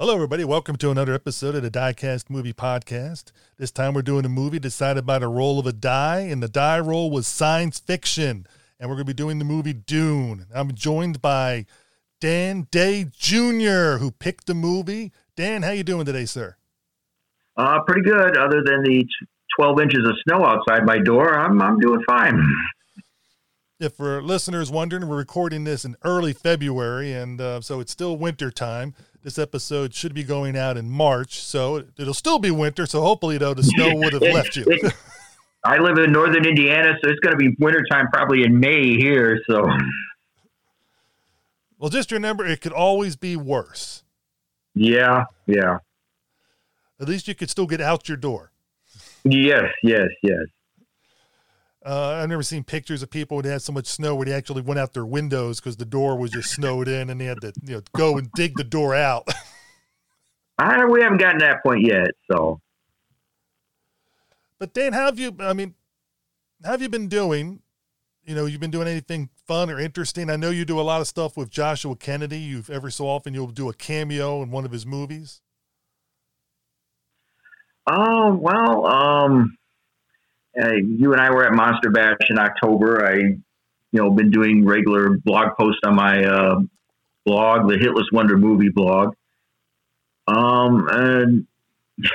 Hello, everybody. Welcome to another episode of the Diecast Movie Podcast. This time we're doing a movie decided by the roll of a die, and the die roll was science fiction. And we're going to be doing the movie Dune. I'm joined by Dan Day Jr., who picked the movie. Dan, how you doing today, sir? Uh, pretty good. Other than the 12 inches of snow outside my door, I'm I'm doing fine. If for listeners wondering, we're recording this in early February, and uh, so it's still winter time. This episode should be going out in March, so it'll still be winter. So hopefully, though, the snow would have left you. I live in northern Indiana, so it's going to be wintertime probably in May here. So, well, just remember, it could always be worse. Yeah, yeah. At least you could still get out your door. Yes, yes, yes. Uh, I've never seen pictures of people who had so much snow where they actually went out their windows because the door was just snowed in, and they had to you know go and dig the door out. I we haven't gotten to that point yet, so. But Dan, how have you? I mean, how have you been doing? You know, you've been doing anything fun or interesting? I know you do a lot of stuff with Joshua Kennedy. You've every so often you'll do a cameo in one of his movies. Oh well, um, uh, you and I were at Monster Bash in October. I, you know, been doing regular blog posts on my uh, blog, the Hitless Wonder Movie blog. Um, and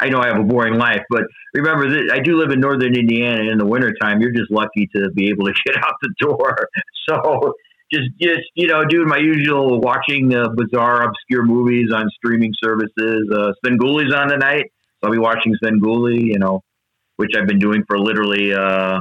I know I have a boring life, but remember that I do live in northern Indiana. In the wintertime, you're just lucky to be able to get out the door. So just, just you know, doing my usual watching uh, bizarre, obscure movies on streaming services. Uh, Svengoolie's on tonight, so I'll be watching Svengoolie. You know, which I've been doing for literally, uh,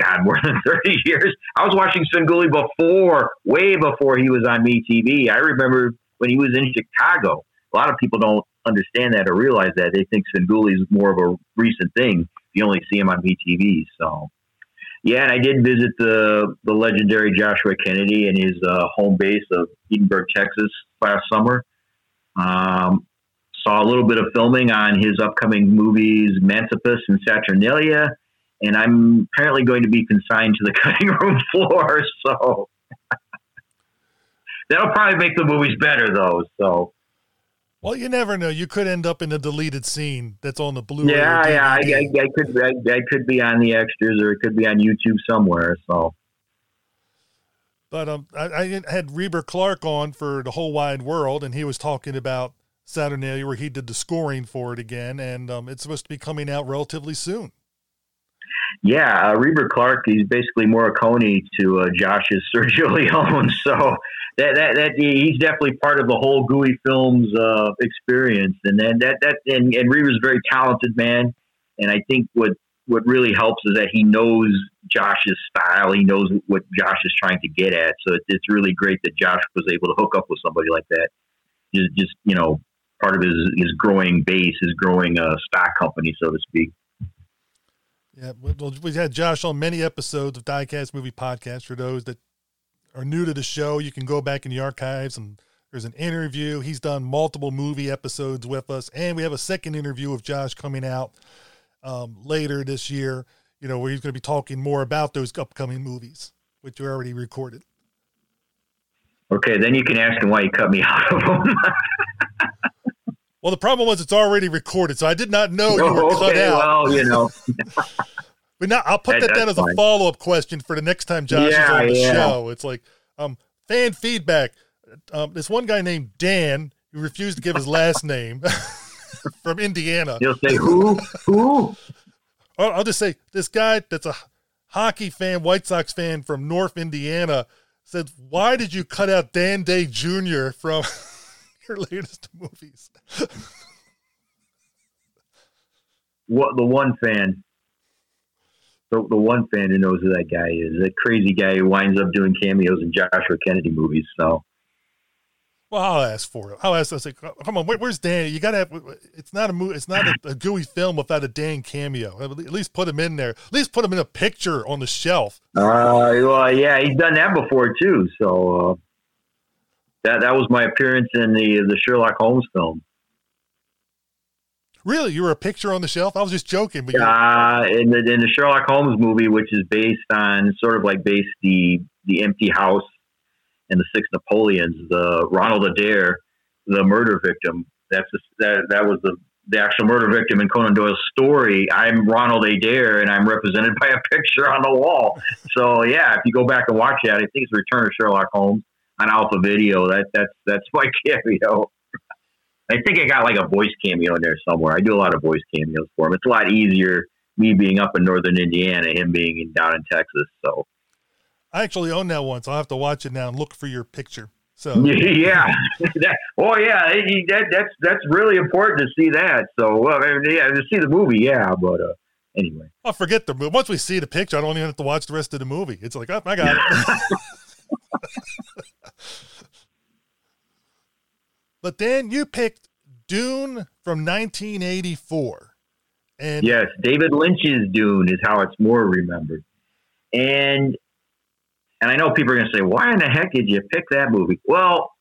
God, more than 30 years. I was watching Svengoolie before, way before he was on MeTV. I remember when he was in Chicago. A lot of people don't understand that or realize that. They think Svengoolie is more of a recent thing. You only see him on MeTV. So, yeah, and I did visit the the legendary Joshua Kennedy and his uh, home base of Edinburg, Texas, last summer. Um, saw a little bit of filming on his upcoming movies, Mancipus and Saturnalia, and I'm apparently going to be consigned to the cutting room floor. So that'll probably make the movies better, though. So. Well, you never know. You could end up in a deleted scene that's on the blue. Yeah, yeah. I, I, I could, I, I could be on the extras, or it could be on YouTube somewhere. So. But um, I, I, had Reber Clark on for the whole wide world, and he was talking about Saturnalia, where he did the scoring for it again, and um, it's supposed to be coming out relatively soon. Yeah, uh, Reber Clark, he's basically Morricone to uh, Josh's Sergio Leone. So that, that that he's definitely part of the whole Gooey Films uh, experience, and then that that and, and Reber's a very talented man, and I think what what really helps is that he knows Josh's style. He knows what Josh is trying to get at. So it's, it's really great that Josh was able to hook up with somebody like that. Just, just you know, part of his his growing base, his growing uh, stock company, so to speak. Yeah, well, we've had Josh on many episodes of Diecast Movie Podcast. For those that are new to the show, you can go back in the archives and there's an interview. He's done multiple movie episodes with us, and we have a second interview of Josh coming out um, later this year. You know, where he's going to be talking more about those upcoming movies, which we already recorded. Okay, then you can ask him why he cut me out of them. Well, the problem was it's already recorded, so I did not know you were okay, cut out. Well, you know. but now I'll put that, that down as fine. a follow up question for the next time Josh yeah, is on the yeah. show. It's like um, fan feedback. Um, this one guy named Dan who refused to give his last name from Indiana. You'll say who? Who? I'll just say this guy that's a hockey fan, White Sox fan from North Indiana said, "Why did you cut out Dan Day Jr. from?" Your latest movies? what the one fan, the, the one fan who knows who that guy is, that crazy guy who winds up doing cameos in Joshua Kennedy movies. So. Well, I'll ask for it. I'll ask. I say, come on, where, where's Dan? You gotta have. It's not a movie. It's not a, a, gooey film without a Dan cameo. At least put him in there. At least put him in a picture on the shelf. Uh, well, yeah, he's done that before too. So, uh, that that was my appearance in the the Sherlock Holmes film. Really, you were a picture on the shelf? I was just joking. But uh, in the in the Sherlock Holmes movie, which is based on sort of like based the the empty house and the six Napoleons. The Ronald Adair, the murder victim. That's the, that that was the the actual murder victim in Conan Doyle's story. I'm Ronald Adair, and I'm represented by a picture on the wall. So yeah, if you go back and watch that, I think it's Return of Sherlock Holmes on Alpha Video. That that's that's my cameo. I think I got like a voice cameo in there somewhere. I do a lot of voice cameos for him. It's a lot easier me being up in northern Indiana, him being in, down in Texas. So I actually own that one, so I have to watch it now and look for your picture. So yeah, that, oh yeah, that, that's that's really important to see that. So well, I mean, yeah, to see the movie, yeah, but uh, anyway, I'll forget the movie. Once we see the picture, I don't even have to watch the rest of the movie. It's like, oh, I got it. but then you picked Dune from 1984. And yes, David Lynch's Dune is how it's more remembered. And and I know people are going to say, "Why in the heck did you pick that movie?" Well,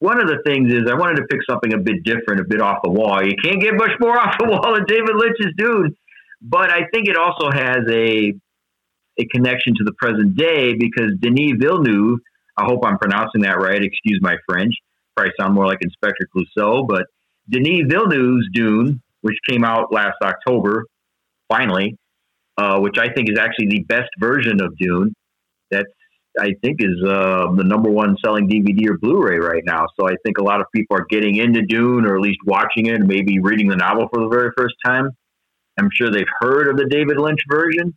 one of the things is I wanted to pick something a bit different, a bit off the wall. You can't get much more off the wall than David Lynch's Dune, but I think it also has a a connection to the present day because Denis Villeneuve. I hope I'm pronouncing that right. Excuse my French. Probably sound more like Inspector Clouseau, but Denis Villeneuve's Dune, which came out last October, finally, uh, which I think is actually the best version of Dune that's I think is uh, the number one selling DVD or Blu-ray right now. So I think a lot of people are getting into Dune, or at least watching it, and maybe reading the novel for the very first time. I'm sure they've heard of the David Lynch version,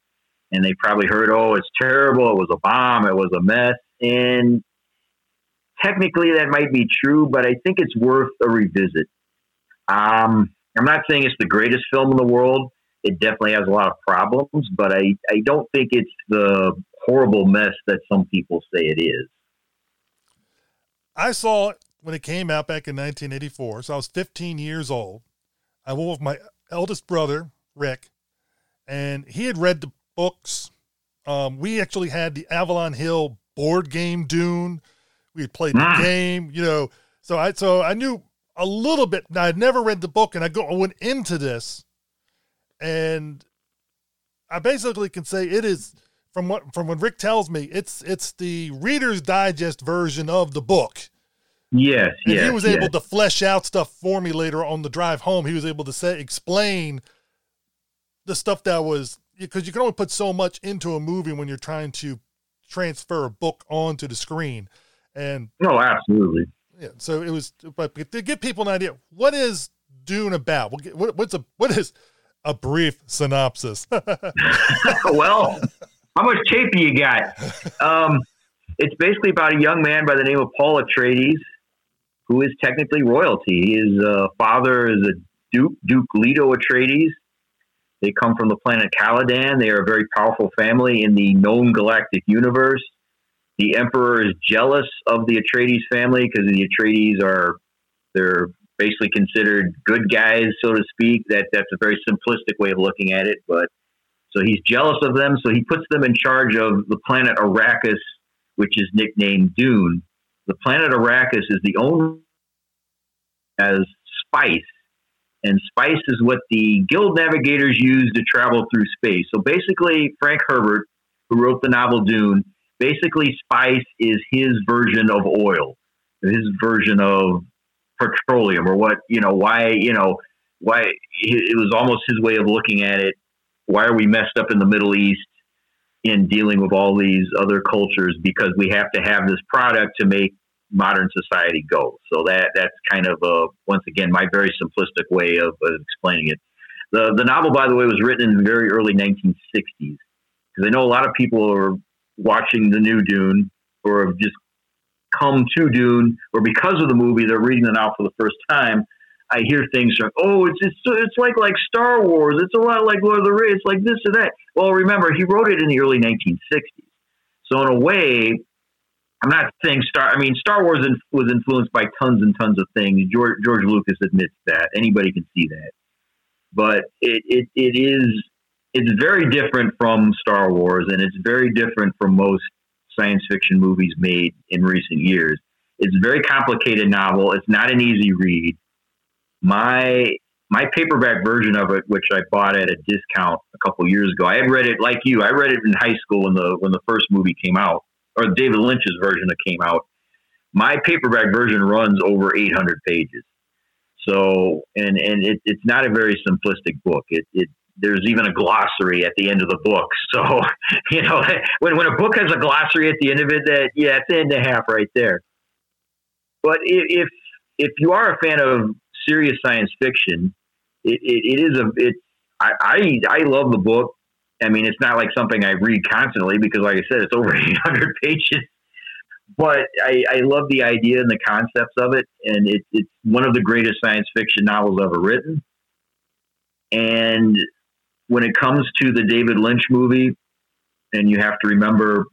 and they probably heard, "Oh, it's terrible. It was a bomb. It was a mess." And technically, that might be true, but I think it's worth a revisit. Um, I'm not saying it's the greatest film in the world. It definitely has a lot of problems, but I, I don't think it's the horrible mess that some people say it is. I saw it when it came out back in 1984. So I was 15 years old. I went with my eldest brother, Rick, and he had read the books. Um, we actually had the Avalon Hill board game Dune. We had played the mm. game, you know. So I so I knew a little bit. Now I'd never read the book, and I go I went into this, and I basically can say it is from what from what Rick tells me, it's it's the Reader's Digest version of the book. Yes, and yes, he was yes. able to flesh out stuff for me later on the drive home. He was able to say explain the stuff that was because you can only put so much into a movie when you're trying to transfer a book onto the screen. And no, absolutely. Yeah. So it was, but to give people an idea, what is Dune about? What, what's a what is a brief synopsis? well, how much tape do you got? Um, it's basically about a young man by the name of Paul Atreides, who is technically royalty. His uh, father is a Duke, Duke Leto Atreides. They come from the planet Caladan. They are a very powerful family in the known galactic universe. The Emperor is jealous of the Atreides family because the Atreides are they're basically considered good guys, so to speak. That that's a very simplistic way of looking at it, but so he's jealous of them. So he puts them in charge of the planet Arrakis, which is nicknamed Dune. The planet Arrakis is the only as spice, and spice is what the guild navigators use to travel through space. So basically, Frank Herbert, who wrote the novel Dune, basically spice is his version of oil, his version of petroleum, or what you know why you know why it was almost his way of looking at it why are we messed up in the Middle East in dealing with all these other cultures because we have to have this product to make modern society goes. So that that's kind of a once again my very simplistic way of, of explaining it. The the novel, by the way, was written in the very early 1960s because I know a lot of people are watching the new Dune or have just come to Dune or because of the movie they're reading the novel for the first time I hear things like, "Oh, it's it's it's like like Star Wars. It's a lot like Lord of the Rings. It's like this or that." Well, remember, he wrote it in the early 1960s, so in a way, I'm not saying Star. I mean, Star Wars was influenced by tons and tons of things. George George Lucas admits that. Anybody can see that, but it it, it is it's very different from Star Wars, and it's very different from most science fiction movies made in recent years. It's a very complicated novel. It's not an easy read my my paperback version of it, which I bought at a discount a couple years ago, I had read it like you. I read it in high school when the when the first movie came out, or David Lynch's version that came out. My paperback version runs over 800 pages. So, and and it, it's not a very simplistic book. It, it there's even a glossary at the end of the book. So, you know, when when a book has a glossary at the end of it, that yeah, it's end and a half right there. But if if you are a fan of serious science fiction, it, it, it is a it. I, I I love the book. I mean, it's not like something I read constantly because, like I said, it's over 800 pages. But I, I love the idea and the concepts of it, and it, it's one of the greatest science fiction novels ever written. And when it comes to the David Lynch movie, and you have to remember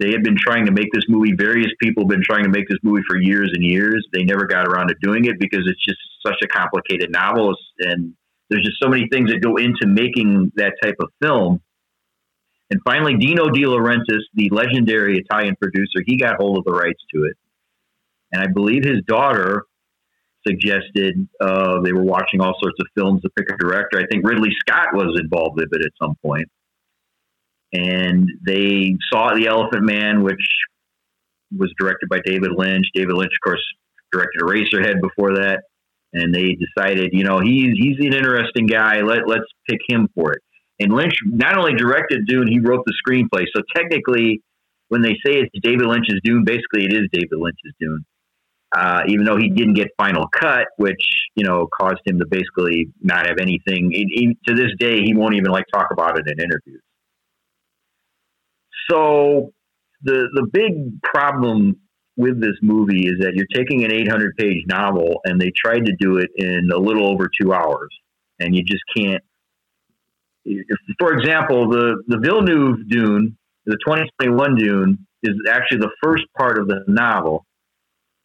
they had been trying to make this movie. Various people have been trying to make this movie for years and years. They never got around to doing it because it's just such a complicated novel, and there's just so many things that go into making that type of film. And finally, Dino De Laurentiis, the legendary Italian producer, he got hold of the rights to it. And I believe his daughter suggested uh, they were watching all sorts of films to pick a director. I think Ridley Scott was involved with it at some point and they saw The Elephant Man, which was directed by David Lynch. David Lynch, of course, directed Eraserhead before that, and they decided, you know, he's he's an interesting guy. Let let's pick him for it. And Lynch not only directed Dune, he wrote the screenplay. So technically, when they say it's David Lynch's Dune, basically it is David Lynch's Dune. Uh, even though he didn't get final cut, which you know caused him to basically not have anything. To this day, he won't even like talk about it in interviews. So the the big problem with this movie is that you're taking an 800 page novel and they tried to do it in a little over two hours, and you just can't. For example, the the Villeneuve Dune, the 2021 Dune, is actually the first part of the novel,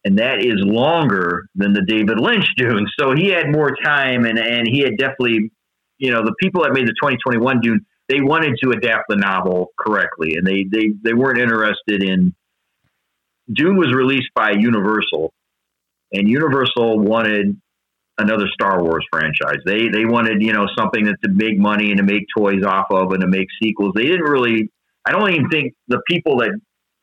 and that is longer than the David Lynch Dune. So he had more time, and and he had definitely, you know, the people that made the 2021 Dune they wanted to adapt the novel correctly, and they they they weren't interested in. Dune was released by Universal, and Universal wanted another Star Wars franchise. They they wanted you know something that to make money and to make toys off of and to make sequels. They didn't really. I don't even think the people that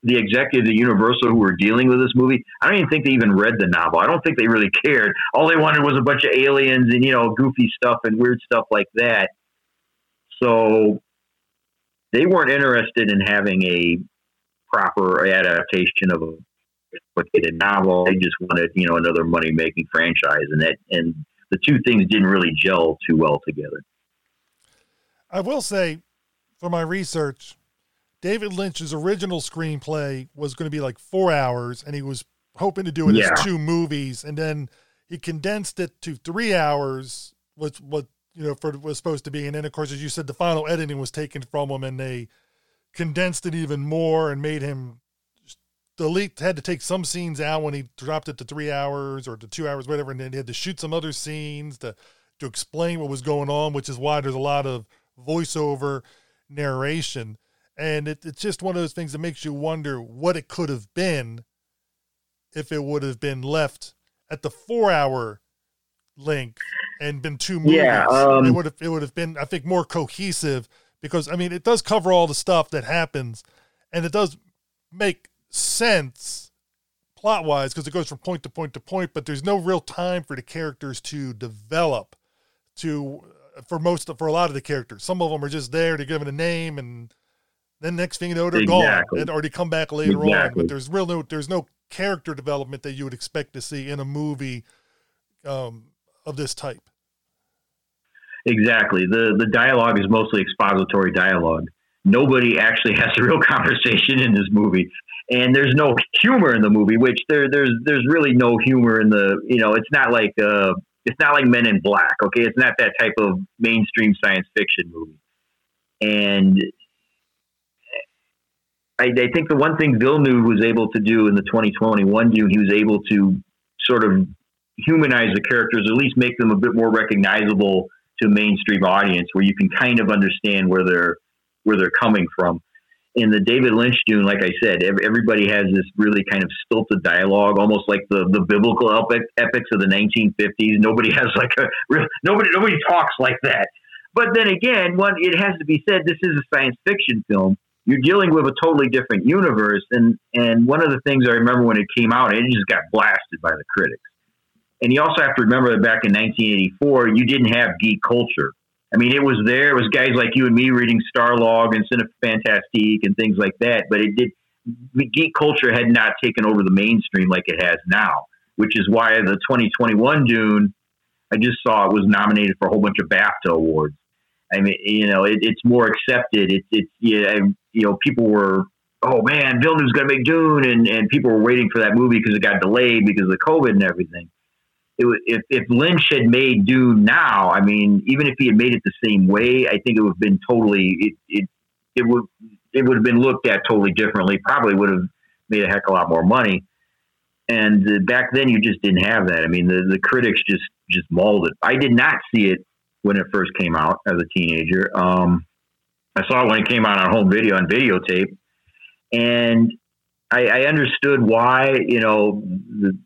the executives at Universal who were dealing with this movie, I don't even think they even read the novel. I don't think they really cared. All they wanted was a bunch of aliens and you know goofy stuff and weird stuff like that. So they weren't interested in having a proper adaptation of a complicated novel. They just wanted, you know, another money making franchise, and that and the two things didn't really gel too well together. I will say, for my research, David Lynch's original screenplay was going to be like four hours, and he was hoping to do it yeah. as two movies, and then he condensed it to three hours, which what you know, for was supposed to be. And then, of course, as you said, the final editing was taken from him, and they condensed it even more and made him delete. Had to take some scenes out when he dropped it to three hours or to two hours, whatever, and then he had to shoot some other scenes to to explain what was going on, which is why there's a lot of voiceover narration. And it, it's just one of those things that makes you wonder what it could have been if it would have been left at the four hour length and been two movies, yeah, um, it would have it would have been I think more cohesive because I mean it does cover all the stuff that happens, and it does make sense plot wise because it goes from point to point to point, but there's no real time for the characters to develop. To for most for a lot of the characters, some of them are just there to give it a name and. Then next thing you know, they're exactly. gone, or they come back later exactly. on. But there's real no, there's no character development that you would expect to see in a movie um, of this type. Exactly. The the dialogue is mostly expository dialogue. Nobody actually has a real conversation in this movie, and there's no humor in the movie. Which there there's there's really no humor in the you know it's not like uh it's not like Men in Black. Okay, it's not that type of mainstream science fiction movie, and. I, I think the one thing Villeneuve was able to do in the 2021 view, he was able to sort of humanize the characters, at least make them a bit more recognizable to mainstream audience, where you can kind of understand where they're where they're coming from. In the David Lynch Dune, like I said, everybody has this really kind of stilted dialogue, almost like the, the biblical epic, epics of the 1950s. Nobody has like a nobody nobody talks like that. But then again, one it has to be said, this is a science fiction film, you're dealing with a totally different universe. And and one of the things I remember when it came out, it just got blasted by the critics. And you also have to remember that back in 1984, you didn't have geek culture. I mean, it was there. It was guys like you and me reading Starlog and Cinefantastique and things like that. But it did. Geek culture had not taken over the mainstream like it has now, which is why the 2021 Dune, I just saw it was nominated for a whole bunch of BAFTA awards. I mean, you know, it, it's more accepted. It's it's yeah, you know, people were, oh man, Villeneuve's going to make Dune, and and people were waiting for that movie because it got delayed because of COVID and everything it, if, if Lynch had made Dune now, I mean, even if he had made it the same way, I think it would have been totally it it, it would it would have been looked at totally differently. Probably would have made a heck of a lot more money. And uh, back then, you just didn't have that. I mean, the the critics just just mauled it. I did not see it when it first came out as a teenager. Um, I saw it when it came out on home video on videotape, and I, I understood why you know the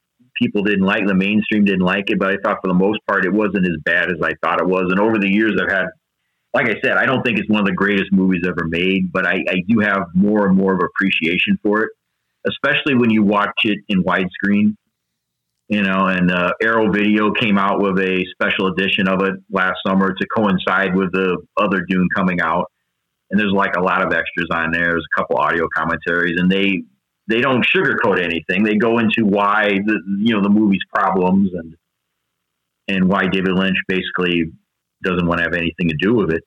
people didn't like the mainstream didn't like it, but I thought for the most part it wasn't as bad as I thought it was. And over the years, I've had, like I said, I don't think it's one of the greatest movies ever made, but I, I do have more and more of appreciation for it, especially when you watch it in widescreen. You know, and uh, Arrow Video came out with a special edition of it last summer to coincide with the other Dune coming out. And there's like a lot of extras on there. There's a couple audio commentaries, and they they don't sugarcoat anything. They go into why the you know the movie's problems and and why David Lynch basically doesn't want to have anything to do with it.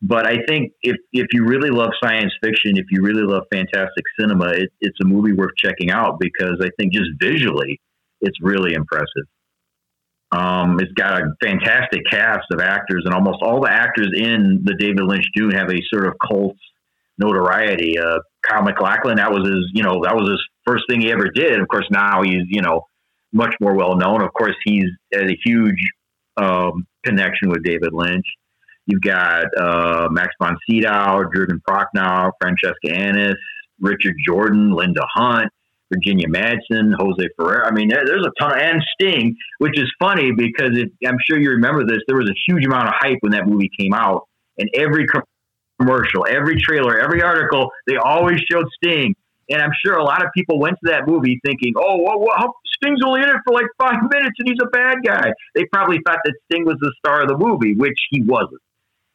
But I think if if you really love science fiction, if you really love fantastic cinema, it, it's a movie worth checking out because I think just visually, it's really impressive. Um, it's got a fantastic cast of actors, and almost all the actors in the David Lynch Dune have a sort of cult notoriety. Uh, Kyle MacLachlan, that was his, you know, that was his first thing he ever did. Of course, now he's, you know, much more well known. Of course, he's a huge um, connection with David Lynch. You've got uh, Max von Sydow, Jürgen Prochnow, Francesca Annis, Richard Jordan, Linda Hunt, Virginia Madsen, Jose Ferrer. I mean, there's a ton and Sting, which is funny because it, I'm sure you remember this. There was a huge amount of hype when that movie came out, and every commercial, every trailer, every article, they always showed Sting. And I'm sure a lot of people went to that movie thinking, "Oh, well, well, Sting's only in it for like five minutes, and he's a bad guy." They probably thought that Sting was the star of the movie, which he wasn't.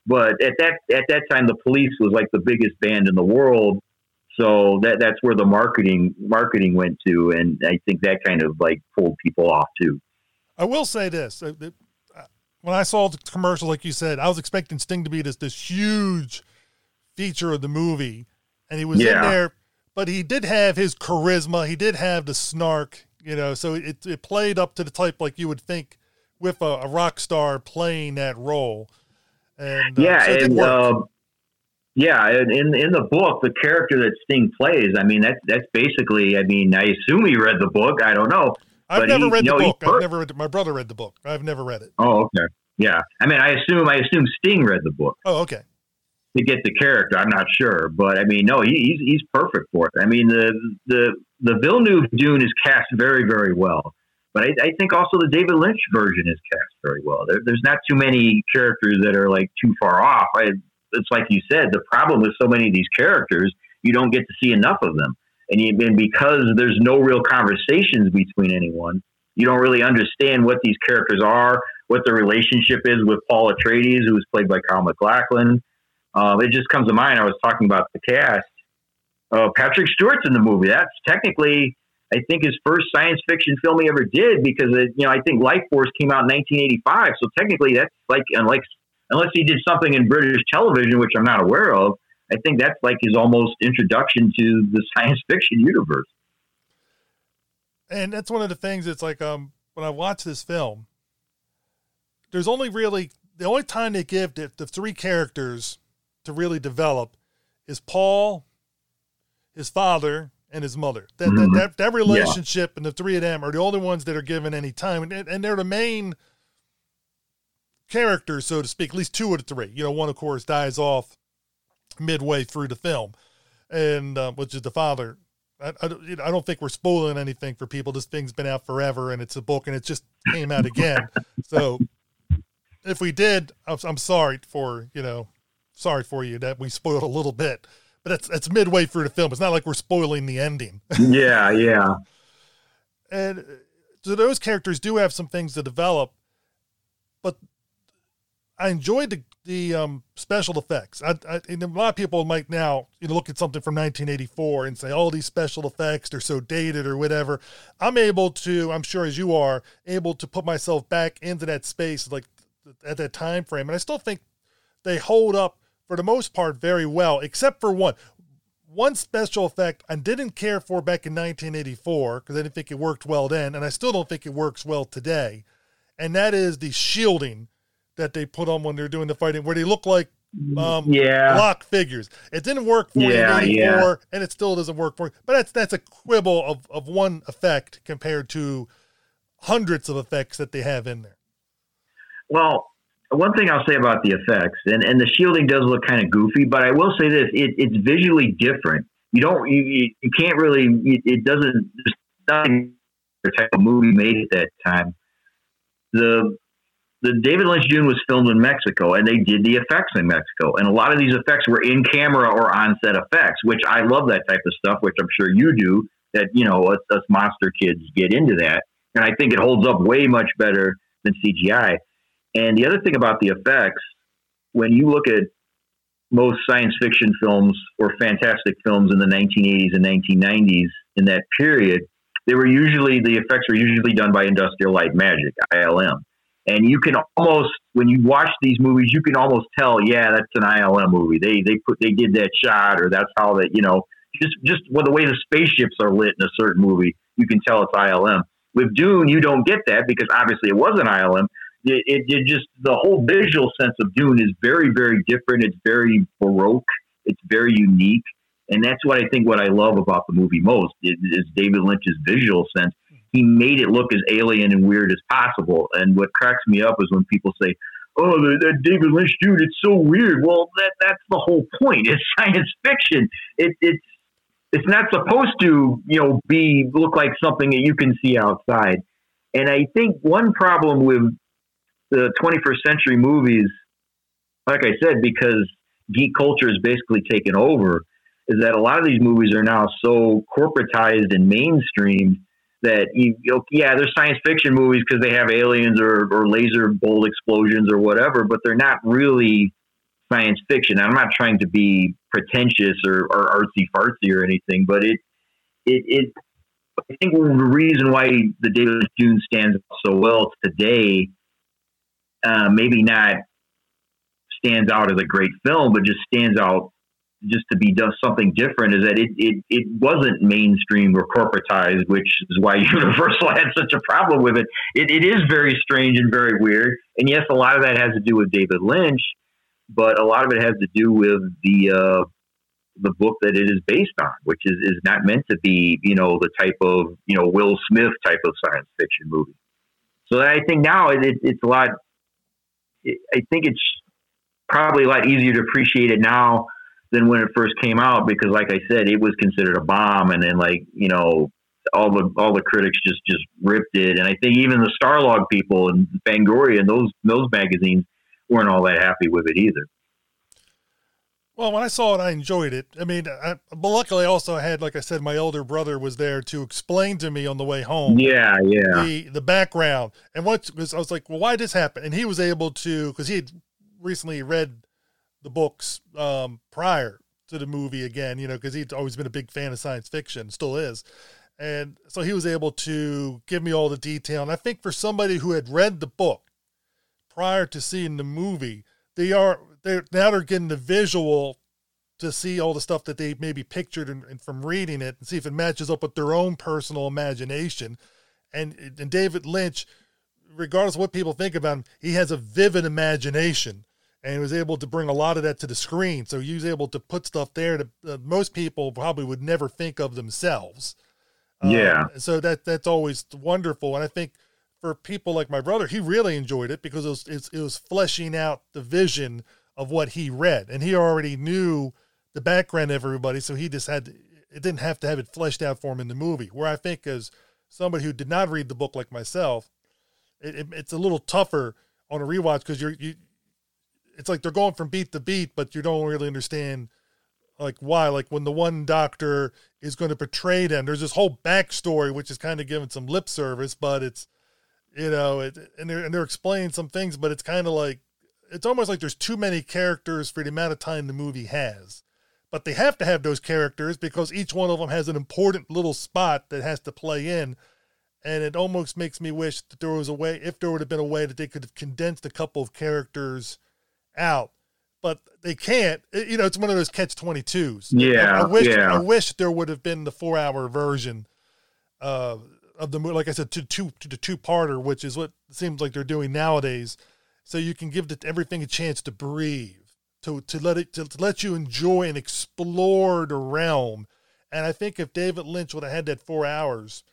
But at that at that time, the Police was like the biggest band in the world, so that that's where the marketing marketing went to, and I think that kind of like pulled people off too. I will say this: uh, when I saw the commercial, like you said, I was expecting Sting to be this this huge feature of the movie, and he was yeah. in there. But he did have his charisma. He did have the snark, you know. So it it played up to the type like you would think with a, a rock star playing that role. And uh, yeah, so and uh, yeah, in in the book, the character that Sting plays, I mean, that's that's basically. I mean, I assume he read the book. I don't know. I've never he, read the book. I've never read. My brother read the book. I've never read it. Oh, okay. Yeah, I mean, I assume I assume Sting read the book. Oh, okay to get the character. I'm not sure, but I mean, no, he, he's he's perfect for it. I mean, the the the Villeneuve Dune is cast very very well, but I, I think also the David Lynch version is cast very well. There, there's not too many characters that are like too far off. I, it's like you said, the problem with so many of these characters, you don't get to see enough of them, and, and because there's no real conversations between anyone, you don't really understand what these characters are, what the relationship is with Paul Atreides, who was played by Kyle MacLachlan uh, it just comes to mind. I was talking about the cast. Uh, Patrick Stewart's in the movie. That's technically, I think, his first science fiction film he ever did because it, you know I think Lifeforce came out in 1985. So technically, that's like unless unless he did something in British television, which I'm not aware of. I think that's like his almost introduction to the science fiction universe. And that's one of the things. It's like um, when I watch this film, there's only really the only time they give the, the three characters to really develop is Paul, his father, and his mother. That mm-hmm. that, that, that, relationship yeah. and the three of them are the only ones that are given any time, and, and they're the main characters, so to speak. At least two of the three. You know, one of course dies off midway through the film, and uh, which is the father. I, I, I, don't think we're spoiling anything for people. This thing's been out forever, and it's a book, and it just came out again. so, if we did, I'm, I'm sorry for you know sorry for you that we spoiled a little bit. but that's that's midway through the film. It's not like we're spoiling the ending. yeah, yeah. And uh, so those characters do have some things to develop, but I enjoyed the the um, special effects. I, I, and a lot of people might now you know, look at something from 1984 and say, "All oh, these special effects they're so dated or whatever." I'm able to, I'm sure as you are, able to put myself back into that space, like at that time frame, and I still think they hold up for the most part very well, except for one. One special effect I didn't care for back in 1984 because I didn't think it worked well then, and I still don't think it works well today. And that is the shielding that they put on when they're doing the fighting, where they look like um, yeah. block figures. It didn't work for yeah, you yeah. and it still doesn't work for you. But that's that's a quibble of, of one effect compared to hundreds of effects that they have in there. Well, one thing I'll say about the effects, and, and the shielding does look kind of goofy, but I will say this: it, it's visually different. You don't, you, you can't really, it doesn't. There's nothing the type of movie made at that time. The the David Lynch Dune was filmed in Mexico, and they did the effects in Mexico, and a lot of these effects were in camera or on set effects, which I love that type of stuff, which I'm sure you do. That you know, us, us monster kids get into that, and I think it holds up way much better than CGI. And the other thing about the effects, when you look at most science fiction films or fantastic films in the 1980s and 1990s in that period, they were usually the effects were usually done by Industrial Light Magic (ILM), and you can almost when you watch these movies, you can almost tell, yeah, that's an ILM movie. They they put they did that shot, or that's how that you know just just well, the way the spaceships are lit in a certain movie, you can tell it's ILM. With Dune, you don't get that because obviously it was an ILM. It, it, just the whole visual sense of Dune is very very different. It's very baroque. It's very unique, and that's what I think. What I love about the movie most is, is David Lynch's visual sense he made it look as alien and weird as possible. And what cracks me up is when people say, "Oh, that, that David Lynch dude, it's so weird." Well, that that's the whole point. It's science fiction. It, it's it's not supposed to, you know, be look like something that you can see outside. And I think one problem with the 21st century movies, like I said, because geek culture is basically taken over, is that a lot of these movies are now so corporatized and mainstreamed that you, you know, yeah, they're science fiction movies because they have aliens or, or laser bolt explosions or whatever, but they're not really science fiction. I'm not trying to be pretentious or, or artsy fartsy or anything, but it, it, it, I think the reason why the David Dune stands so well today, uh, maybe not stands out as a great film, but just stands out just to be done something different is that it, it, it wasn't mainstream or corporatized, which is why Universal had such a problem with it. it. It is very strange and very weird. And yes, a lot of that has to do with David Lynch, but a lot of it has to do with the, uh, the book that it is based on, which is, is not meant to be, you know, the type of, you know, Will Smith type of science fiction movie. So I think now it, it, it's a lot, I think it's probably a lot easier to appreciate it now than when it first came out because, like I said, it was considered a bomb, and then like you know all the all the critics just just ripped it, and I think even the Starlog people and Fangoria and those those magazines weren't all that happy with it either. Well, when I saw it, I enjoyed it. I mean, I, but luckily, I also had, like I said, my older brother was there to explain to me on the way home. Yeah, yeah. The the background and what was I was like, well, why did this happen? And he was able to because he had recently read the books um, prior to the movie again, you know, because he'd always been a big fan of science fiction, still is. And so he was able to give me all the detail. And I think for somebody who had read the book prior to seeing the movie, they are they're now they're getting the visual to see all the stuff that they maybe pictured and, and from reading it and see if it matches up with their own personal imagination. And and David Lynch, regardless of what people think about him, he has a vivid imagination and was able to bring a lot of that to the screen. So he was able to put stuff there that uh, most people probably would never think of themselves. Um, yeah. so that that's always wonderful, and I think for people like my brother, he really enjoyed it because it was it was fleshing out the vision of what he read, and he already knew the background of everybody, so he just had it didn't have to have it fleshed out for him in the movie. Where I think as somebody who did not read the book like myself, it, it, it's a little tougher on a rewatch because you're you it's like they're going from beat to beat, but you don't really understand like why like when the one doctor is going to portray them there's this whole backstory which is kind of given some lip service but it's you know it, and they're, and they're explaining some things but it's kind of like it's almost like there's too many characters for the amount of time the movie has. But they have to have those characters because each one of them has an important little spot that has to play in. And it almost makes me wish that there was a way if there would have been a way that they could have condensed a couple of characters out. But they can't. You know it's one of those catch 22s yeah I, I wish yeah. i wish there would have been the four hour version uh, of the movie like i said to two to the two parter which is what seems like they're doing nowadays so you can give the, everything a chance to breathe to to let it to, to let you enjoy and explore the realm. And i think if david lynch would have had that four hours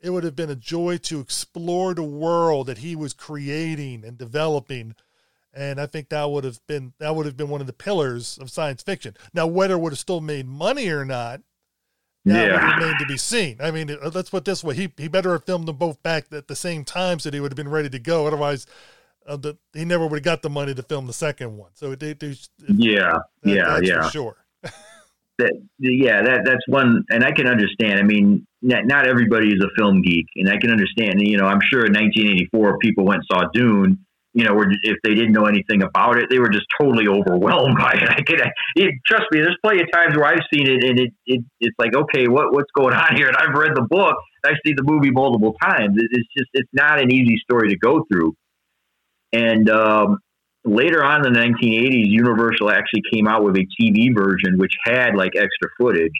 it would have been a joy to explore the world that he was creating and developing. And i think that would have been that would have been one of the pillars of science fiction. Now whether it would have still made money or not that Yeah. would remain to be seen. I mean uh, let's put it this way he, he better have filmed them both back at the same time so that he would have been ready to go. Otherwise the, he never would have got the money to film the second one. So they, they, yeah that- yeah that's yeah. for sure. That yeah that that's one and i can understand i mean not, not everybody is a film geek and i can understand you know i'm sure in 1984 people went and saw dune you know if they didn't know anything about it they were just totally overwhelmed by it. I can it, trust me there's plenty of times where i've seen it and it, it it's like okay what what's going on here? And i've read the book i've seen the movie multiple times. It, it's just it's not an easy story to go through and um later on in the 1980s, Universal actually came out with a TV version which had like extra footage,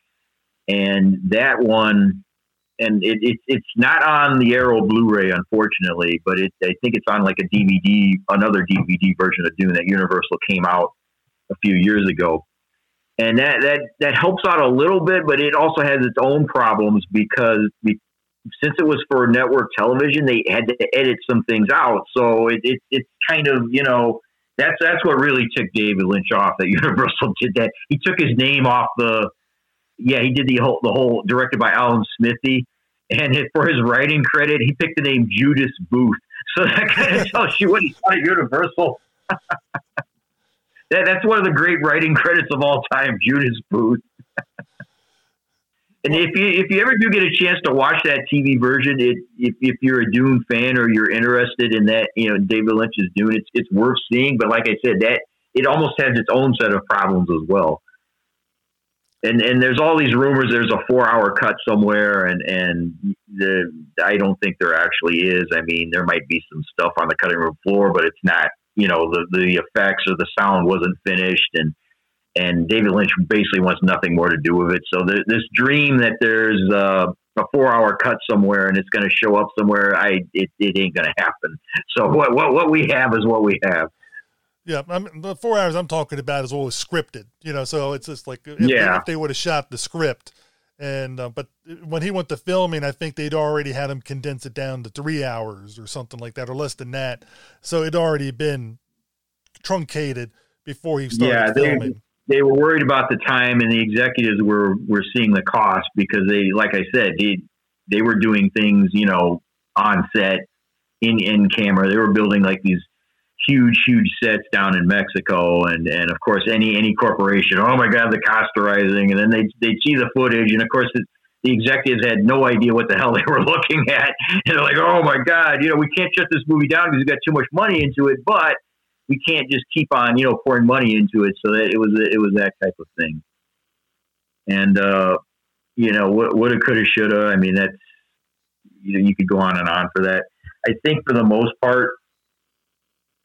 and that one, and it, it it's not on the Arrow Blu-ray, unfortunately, but it I think it's on like a DVD, another DVD version of Dune that Universal came out a few years ago. And that, that that helps out a little bit, but it also has its own problems because be, since it was for network television, they had to edit some things out. So it, it it's kind of you know that's that's what really ticked David Lynch off that Universal did that. He took his name off the yeah he did the whole the whole directed by Alan Smithee, and it, for his writing credit he picked the name Judas Booth. So that kind of tells you what he thought Universal. that, that's one of the great writing credits of all time, Judas Booth. And if you if you ever do get a chance to watch that TV version, it if, if you're a Dune fan or you're interested in that, you know, David Lynch's Dune, it's it's worth seeing. But like I said, that it almost has its own set of problems as well. And and there's all these rumors. There's a four hour cut somewhere, and and the I don't think there actually is. I mean, there might be some stuff on the cutting room floor, but it's not. You know, the the effects or the sound wasn't finished, and and David Lynch basically wants nothing more to do with it. So th- this dream that there's uh, a four-hour cut somewhere and it's going to show up somewhere, I it, it ain't going to happen. So what, what what we have is what we have. Yeah, I mean, the four hours I'm talking about is always scripted, you know. So it's just like if, Yeah. if they would have shot the script, and uh, but when he went to filming, I think they'd already had him condense it down to three hours or something like that, or less than that. So it'd already been truncated before he started Yeah, they- filming. They were worried about the time, and the executives were were seeing the cost because they, like I said, they they were doing things, you know, on set, in in camera. They were building like these huge, huge sets down in Mexico, and and of course, any any corporation, oh my God, the costs are rising, and then they they see the footage, and of course. It, the executives had no idea what the hell they were looking at. And they're like, oh my God, you know, we can't shut this movie down because we've got too much money into it, but we can't just keep on, you know, pouring money into it. So that it was, it was that type of thing. And, uh, you know, what, woulda, coulda, shoulda. I mean, that's, you know, you could go on and on for that. I think for the most part,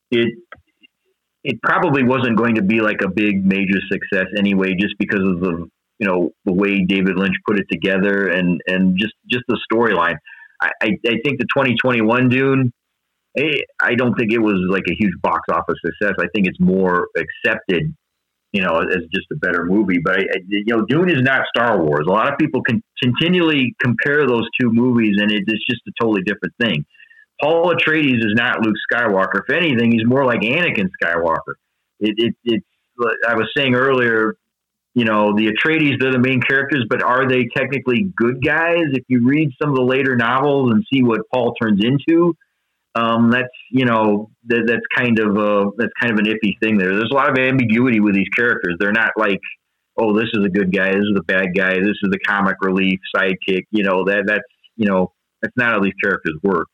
it, it probably wasn't going to be like a big major success anyway, just because of the, you know, the way David Lynch put it together and, and just, just the storyline. I, I, I think the 2021 Dune, I don't think it was like a huge box office success. I think it's more accepted, you know, as just a better movie. But you know, Dune is not Star Wars. A lot of people can continually compare those two movies, and it, it's just a totally different thing. Paul Atreides is not Luke Skywalker. If anything, he's more like Anakin Skywalker. It, it, it's I was saying earlier, you know, the Atreides they're the main characters, but are they technically good guys? If you read some of the later novels and see what Paul turns into, um, that's you know that, that's kind of a that's kind of an iffy thing there. There's a lot of ambiguity with these characters. They're not like oh, this is a good guy, this is a bad guy, this is the comic relief sidekick. You know that that's you know that's not how these characters work.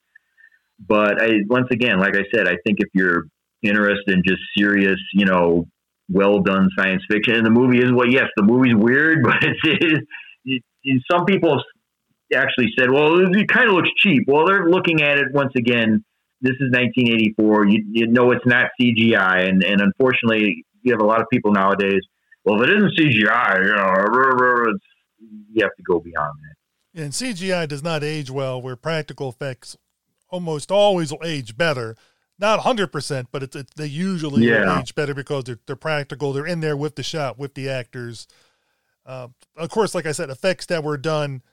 But I, once again, like I said, I think if you're interested in just serious, you know, well done science fiction, and the movie is well, yes, the movie's weird, but it's, it is. It, some people actually said, well, it kind of looks cheap. Well, they're looking at it once again. This is 1984. You, you know it's not CGI, and and unfortunately, you have a lot of people nowadays. Well, if it isn't CGI, you know, you have to go beyond that. And CGI does not age well, where practical effects almost always will age better. Not 100%, but it's, it's they usually yeah. age better because they're, they're practical. They're in there with the shot, with the actors. Uh, of course, like I said, effects that were done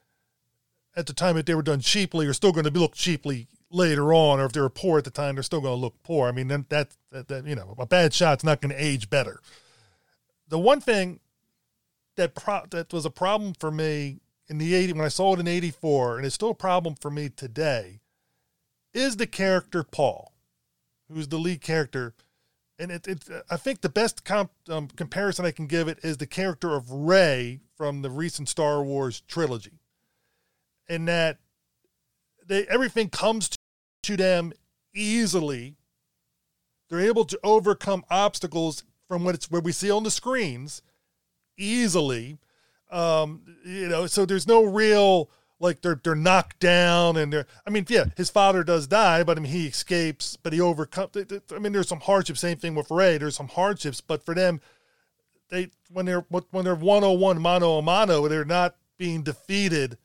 at the time that they were done cheaply are still going to look cheaply later on, or if they were poor at the time, they're still going to look poor. I mean, that, that, that you know, a bad shot's not going to age better. The one thing that pro- that was a problem for me in the 80 when I saw it in 84 and it's still a problem for me today is the character Paul, who's the lead character. And it, it I think the best comp, um, comparison I can give it is the character of Rey from the recent Star Wars trilogy. In that they everything comes to, them easily. They're able to overcome obstacles from what it's where we see on the screens easily. Um, you know, so there's no real like they're they're knocked down and they're I mean yeah his father does die but I mean he escapes but he overcomes I mean there's some hardships same thing with Rey, there's some hardships but for them they when they're when they're 101 mano a mano they're not being defeated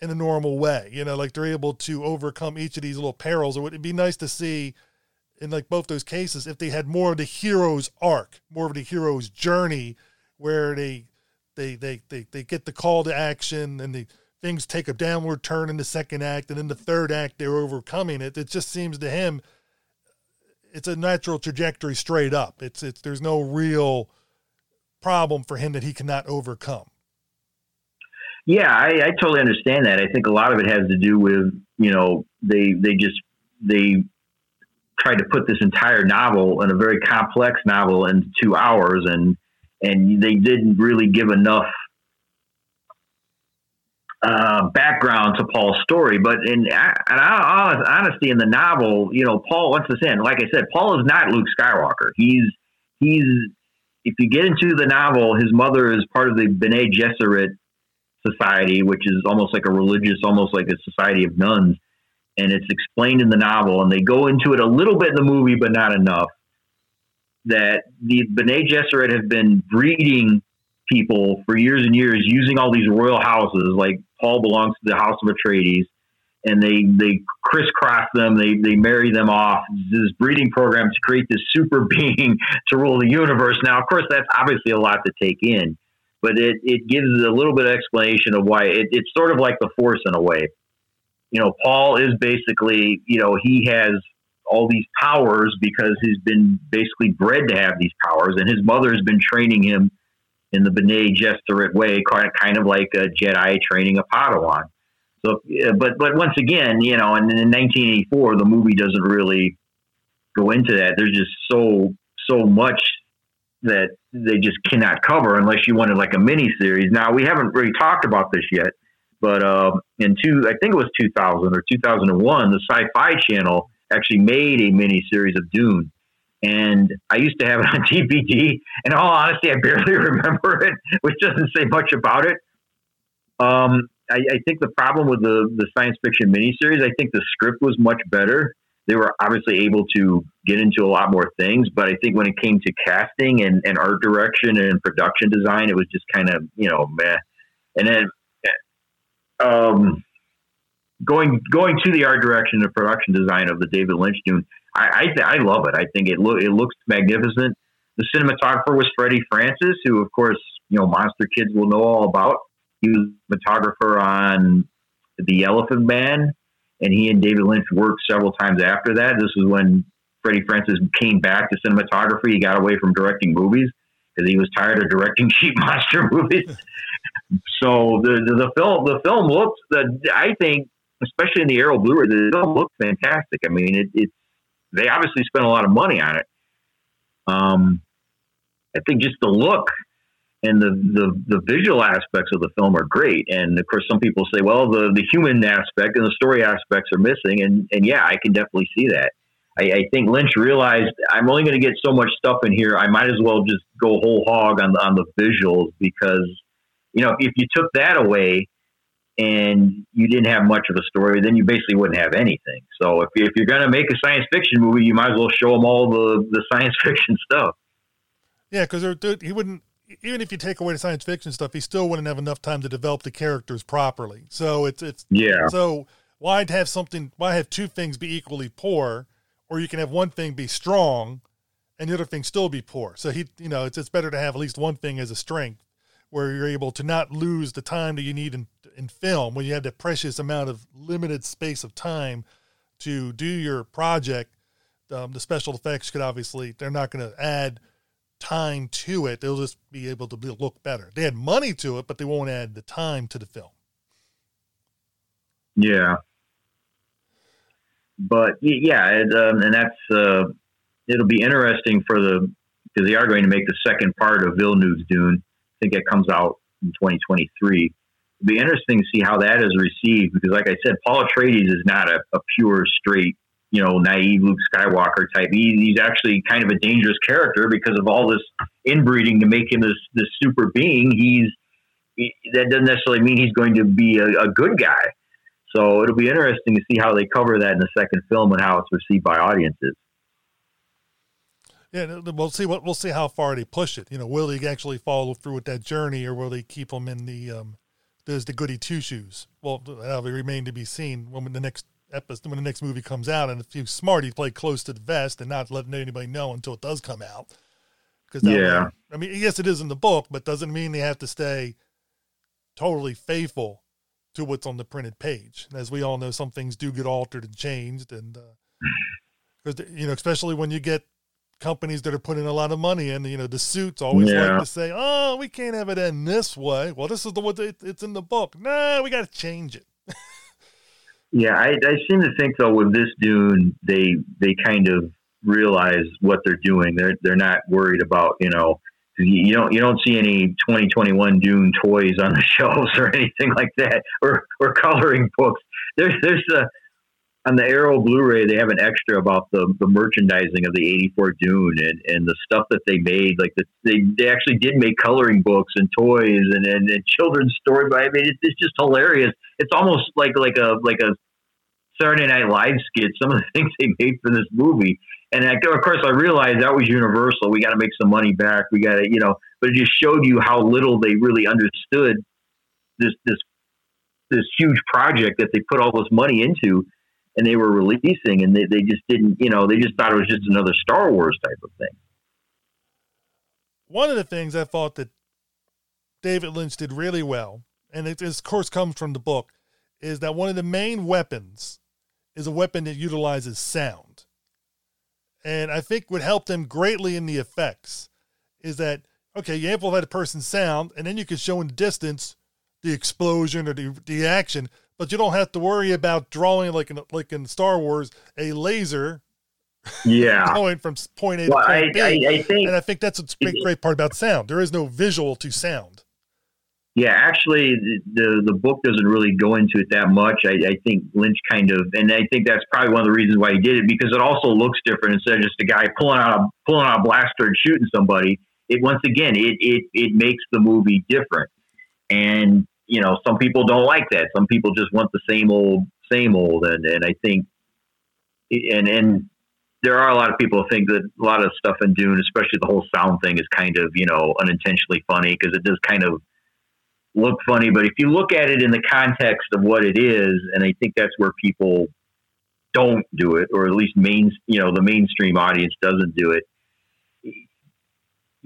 in a normal way you know like they're able to overcome each of these little perils or it'd be nice to see in like both those cases if they had more of the hero's arc more of the hero's journey where they they they they, they get the call to action and the things take a downward turn in the second act, and in the third act they're overcoming it. It just seems to him it's a natural trajectory straight up. It's it's there's no real problem for him that he cannot overcome. Yeah, I, I totally understand that. I think a lot of it has to do with you know they they just they tried to put this entire novel in a very complex novel in two hours and and they didn't really give enough uh, background to Paul's story. But in, in honesty, in the novel, you know, Paul. Once again, like I said, Paul is not Luke Skywalker. He's he's. If you get into the novel, his mother is part of the Bene Gesserit society, which is almost like a religious, almost like a society of nuns. And it's explained in the novel, and they go into it a little bit in the movie, but not enough. That the Bene Gesserit have been breeding people for years and years using all these royal houses. Like Paul belongs to the House of Atreides, and they they crisscross them. They they marry them off. This breeding program to create this super being to rule the universe. Now, of course, that's obviously a lot to take in, but it it gives a little bit of explanation of why it, it's sort of like the Force in a way. You know, Paul is basically you know he has all these powers because he's been basically bred to have these powers, and his mother has been training him in the Bene Gesserit way, kind of like a Jedi training a Padawan. So, but but once again, you know, and in 1984, the movie doesn't really go into that. There's just so so much that they just cannot cover unless you wanted like a mini series. Now we haven't really talked about this yet, but uh, in two, I think it was 2000 or 2001, the Sci-Fi Channel actually made a mini series of Dune and I used to have it on DVD. In all honesty, I barely remember it, which doesn't say much about it. Um, I, I, think the problem with the the science fiction miniseries, I think the script was much better. They were obviously able to get into a lot more things, but I think when it came to casting and, and art direction and production design, it was just kind of you know meh. And then um, going going to the art direction and production design of the David Lynch Dune, I I, I love it. I think it look it looks magnificent. The cinematographer was Freddie Francis, who of course you know Monster Kids will know all about. He was cinematographer on The Elephant Man, and he and David Lynch worked several times after that. This is when Freddie Francis came back to cinematography. He got away from directing movies because he was tired of directing cheap monster movies. so the, the, the film the film looks the I think especially in the Arrow Blu-ray the film looks fantastic. I mean it, it's they obviously spent a lot of money on it. Um, I think just the look, and the, the the visual aspects of the film are great. And of course, some people say, well, the the human aspect and the story aspects are missing. And and yeah, I can definitely see that. I, I think Lynch realized I'm only going to get so much stuff in here. I might as well just go whole hog on the, on the visuals because you know if you took that away and you didn't have much of a story, then you basically wouldn't have anything. So if, if you're going to make a science fiction movie, you might as well show them all the, the science fiction stuff. Yeah, because he wouldn't even if you take away the science fiction stuff, he still wouldn't have enough time to develop the characters properly. So it's it's yeah. So why have something? Why have two things be equally poor, or you can have one thing be strong, and the other thing still be poor. So he, you know, it's it's better to have at least one thing as a strength, where you're able to not lose the time that you need in in film when you have that precious amount of limited space of time to do your project. Um, the special effects could obviously they're not going to add time to it. They'll just be able to be, look better. They add money to it, but they won't add the time to the film. Yeah. But yeah, it, um, and that's uh, it'll be interesting for the because they are going to make the second part of Villeneuve's Dune. I think it comes out in 2023. It'll be interesting to see how that is received because, like I said, Paul Atreides is not a, a pure straight you know, naive Luke Skywalker type. He, he's actually kind of a dangerous character because of all this inbreeding to make him this this super being. He's he, that doesn't necessarily mean he's going to be a, a, good guy. So it'll be interesting to see how they cover that in the second film and how it's received by audiences. Yeah, we'll see what we'll see how far they push it. You know, will they actually follow through with that journey, or will they keep him in the um, there's the goody two shoes? Well, that'll remain to be seen when the next episode when the next movie comes out. And if he's smart, he'd play close to the vest and not let anybody know until it does come out. Because yeah, way, I mean, yes, it is in the book, but doesn't mean they have to stay totally faithful to what's on the printed page. And as we all know, some things do get altered and changed, and because uh, you know, especially when you get companies that are putting a lot of money in, you know, the suits always yeah. like to say, "Oh, we can't have it in this way." Well, this is the way it's in the book. Nah, we got to change it. Yeah, I, I seem to think though with this Dune, they they kind of realize what they're doing. They're they're not worried about you know you don't you don't see any 2021 Dune toys on the shelves or anything like that or or coloring books. There's there's a on the Arrow Blu-ray they have an extra about the, the merchandising of the 84 Dune and, and the stuff that they made like the, they they actually did make coloring books and toys and, and, and children's story but I mean it's, it's just hilarious it's almost like like a like a Saturday Night Live skit, some of the things they made for this movie. And I, of course, I realized that was Universal. We got to make some money back. We got to, you know, but it just showed you how little they really understood this this this huge project that they put all this money into, and they were releasing, and they, they just didn't, you know, they just thought it was just another Star Wars type of thing. One of the things I thought that David Lynch did really well, and it, this, of course, comes from the book, is that one of the main weapons is a weapon that utilizes sound. And I think would help them greatly in the effects is that, okay, you amplify the person's sound, and then you can show in the distance the explosion or the, the action, but you don't have to worry about drawing like in like in Star Wars a laser. Yeah, going from point A well, to point I, B. I, I think, and I think that's what's great, great part about sound. There is no visual to sound. Yeah, actually, the the book doesn't really go into it that much. I, I, think Lynch kind of, and I think that's probably one of the reasons why he did it because it also looks different instead of just a guy pulling out a pulling out a blaster and shooting somebody. It once again, it it it makes the movie different, and you know, some people don't like that. Some people just want the same old, same old, and and I think, and and there are a lot of people who think that a lot of stuff in Dune, especially the whole sound thing, is kind of you know unintentionally funny because it does kind of look funny, but if you look at it in the context of what it is, and I think that's where people don't do it, or at least main, you know, the mainstream audience doesn't do it.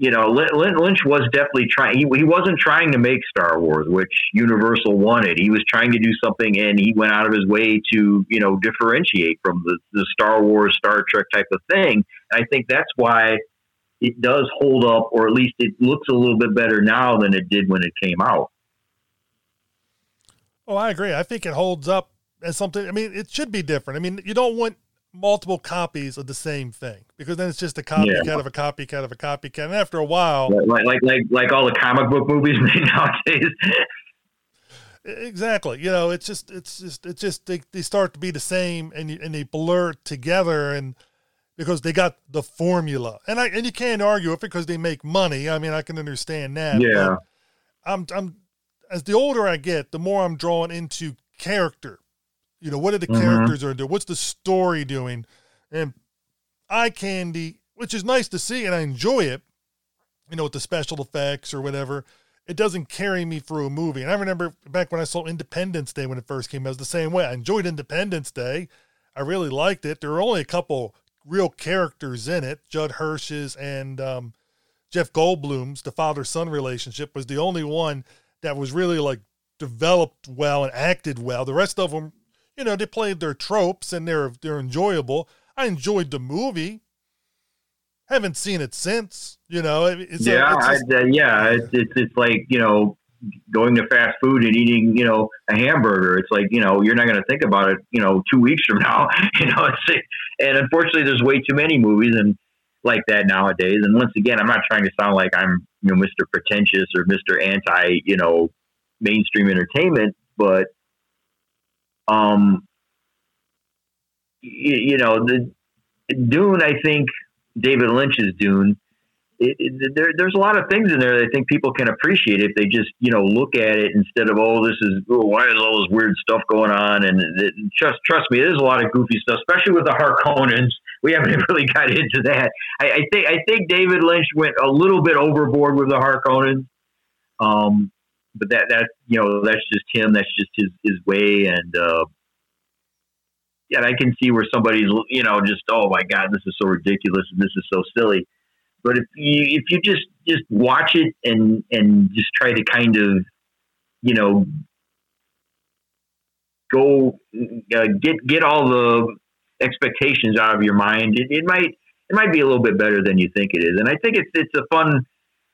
You know, Lynch was definitely trying. He, he wasn't trying to make Star Wars, which Universal wanted. He was trying to do something, and he went out of his way to, you know, differentiate from the, the Star Wars, Star Trek type of thing. And I think that's why it does hold up, or at least it looks a little bit better now than it did when it came out. Oh, I agree. I think it holds up as something. I mean, it should be different. I mean, you don't want multiple copies of the same thing because then it's just a copycat yeah. of a copycat of a copycat. And after a while, like like like like all the comic book movies made nowadays. exactly. You know, it's just it's just it's just they, they start to be the same and and they blur together and because they got the formula. And I and you can't argue with it because they make money. I mean, I can understand that. Yeah. I'm I'm as the older I get, the more I'm drawn into character. You know, what are the mm-hmm. characters are doing? What's the story doing? And eye candy, which is nice to see, and I enjoy it. You know, with the special effects or whatever, it doesn't carry me through a movie. And I remember back when I saw Independence Day when it first came, it was the same way. I enjoyed Independence Day. I really liked it. There were only a couple real characters in it. Judd Hirsch's and um, Jeff Goldblum's, the father son relationship, was the only one that was really like developed well and acted well. The rest of them, you know, they played their tropes and they're they're enjoyable. I enjoyed the movie. Haven't seen it since. You know, it's yeah, a, it's just, uh, yeah. It's, it's it's like you know going to fast food and eating, you know, a hamburger. It's like, you know, you're not going to think about it, you know, two weeks from now. You know, it's and unfortunately, there's way too many movies and like that nowadays. And once again, I'm not trying to sound like I'm, you know, Mr. Pretentious or Mr. Anti, you know, mainstream entertainment, but um, you, you know, the Dune. I think David Lynch's Dune. It, it, there, there's a lot of things in there that I think people can appreciate if they just you know look at it instead of oh this is oh, why is all this weird stuff going on? And it, trust trust me there's a lot of goofy stuff especially with the Harkonnens. We haven't really got into that. I, I think I think David Lynch went a little bit overboard with the Harkonnens. Um, but that that you know that's just him that's just his his way and uh, yeah I can see where somebody's you know just oh my god this is so ridiculous and this is so silly but if you if you just just watch it and and just try to kind of you know go uh, get get all the expectations out of your mind, it, it might it might be a little bit better than you think it is. And I think it's it's a fun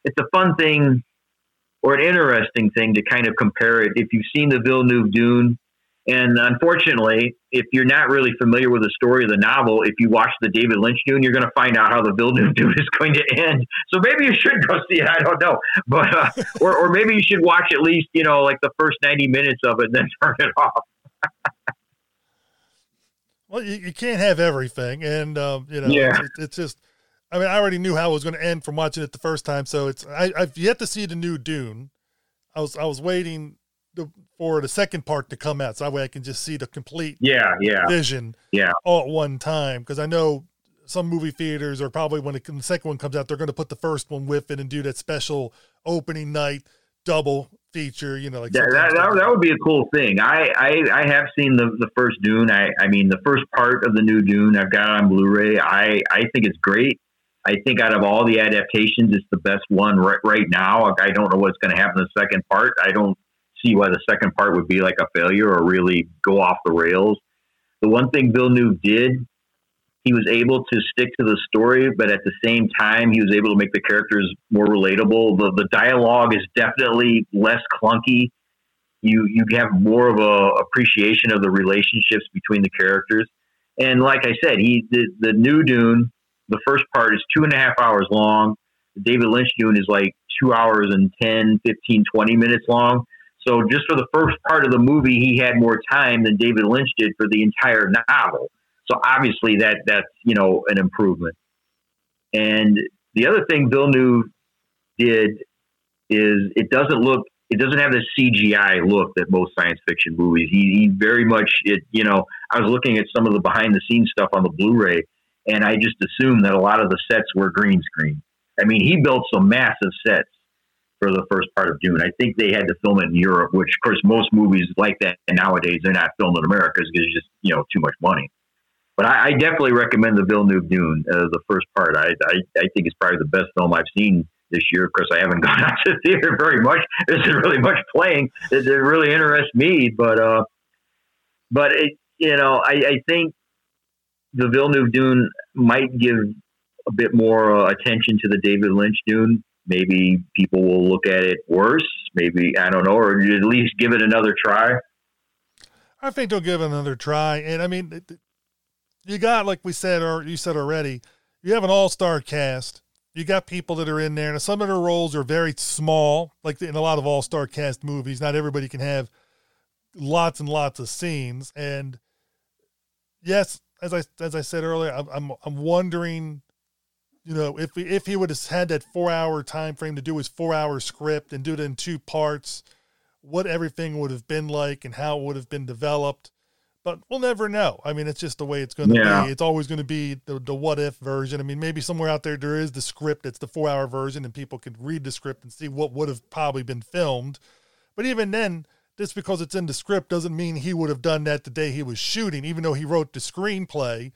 it's a fun thing or an interesting thing to kind of compare it. If you've seen the Villeneuve Dune, and unfortunately, if you're not really familiar with the story of the novel, if you watch the David Lynch Dune, you're going to find out how the Villeneuve Dune is going to end. So maybe you should go see it. I don't know, but uh, or or maybe you should watch at least you know like the first ninety minutes of it, and then turn it off. well, you, you can't have everything, and um, you know, yeah. it's, it's just. I mean, I already knew how it was going to end from watching it the first time, so it's I, I've yet to see the new Dune. I was I was waiting the, for the second part to come out, so that way I can just see the complete yeah yeah vision yeah all at one time. Because I know some movie theaters are probably when, it, when the second one comes out, they're going to put the first one with it and do that special opening night double feature. You know, like that, that, that, that, would be a cool thing. I, I, I have seen the, the first Dune. I, I mean, the first part of the new Dune. I've got it on Blu-ray. I, I think it's great. I think out of all the adaptations, it's the best one right right now. I don't know what's going to happen in the second part. I don't see why the second part would be like a failure or really go off the rails. The one thing Bill Villeneuve did, he was able to stick to the story, but at the same time, he was able to make the characters more relatable. The, the dialogue is definitely less clunky. You you have more of a appreciation of the relationships between the characters. And like I said, he the, the new Dune, the first part is two and a half hours long. The David Lynch Dune is like two hours and 10, 15, 20 minutes long. So just for the first part of the movie, he had more time than David Lynch did for the entire novel. So obviously that that's you know an improvement. And the other thing Bill Villeneuve did is it doesn't look it doesn't have the CGI look that most science fiction movies. He, he very much it you know I was looking at some of the behind the scenes stuff on the Blu-ray, and I just assumed that a lot of the sets were green screen. I mean, he built some massive sets for the first part of Dune. I think they had to film it in Europe, which of course most movies like that nowadays they're not filmed in America because it's just you know too much money. But I, I definitely recommend the Villeneuve Dune, uh, the first part. I, I I think it's probably the best film I've seen this year. Of course, I haven't gone out to the theater very much. There isn't really much playing It, that really interests me, but uh, but it, you know, I, I think the Villeneuve Dune might give a bit more uh, attention to the David Lynch Dune maybe people will look at it worse. Maybe I don't know, or at least give it another try. I think they'll give it another try, and I mean, you got like we said or you said already, you have an all-star cast. You got people that are in there, and some of their roles are very small, like in a lot of all-star cast movies. Not everybody can have lots and lots of scenes, and yes, as I as I said earlier, I'm I'm, I'm wondering, you know, if if he would have had that four-hour time frame to do his four-hour script and do it in two parts, what everything would have been like and how it would have been developed but we'll never know. I mean, it's just the way it's going to yeah. be. It's always going to be the, the what if version. I mean, maybe somewhere out there there is the script. It's the four hour version, and people could read the script and see what would have probably been filmed. But even then, just because it's in the script doesn't mean he would have done that the day he was shooting. Even though he wrote the screenplay,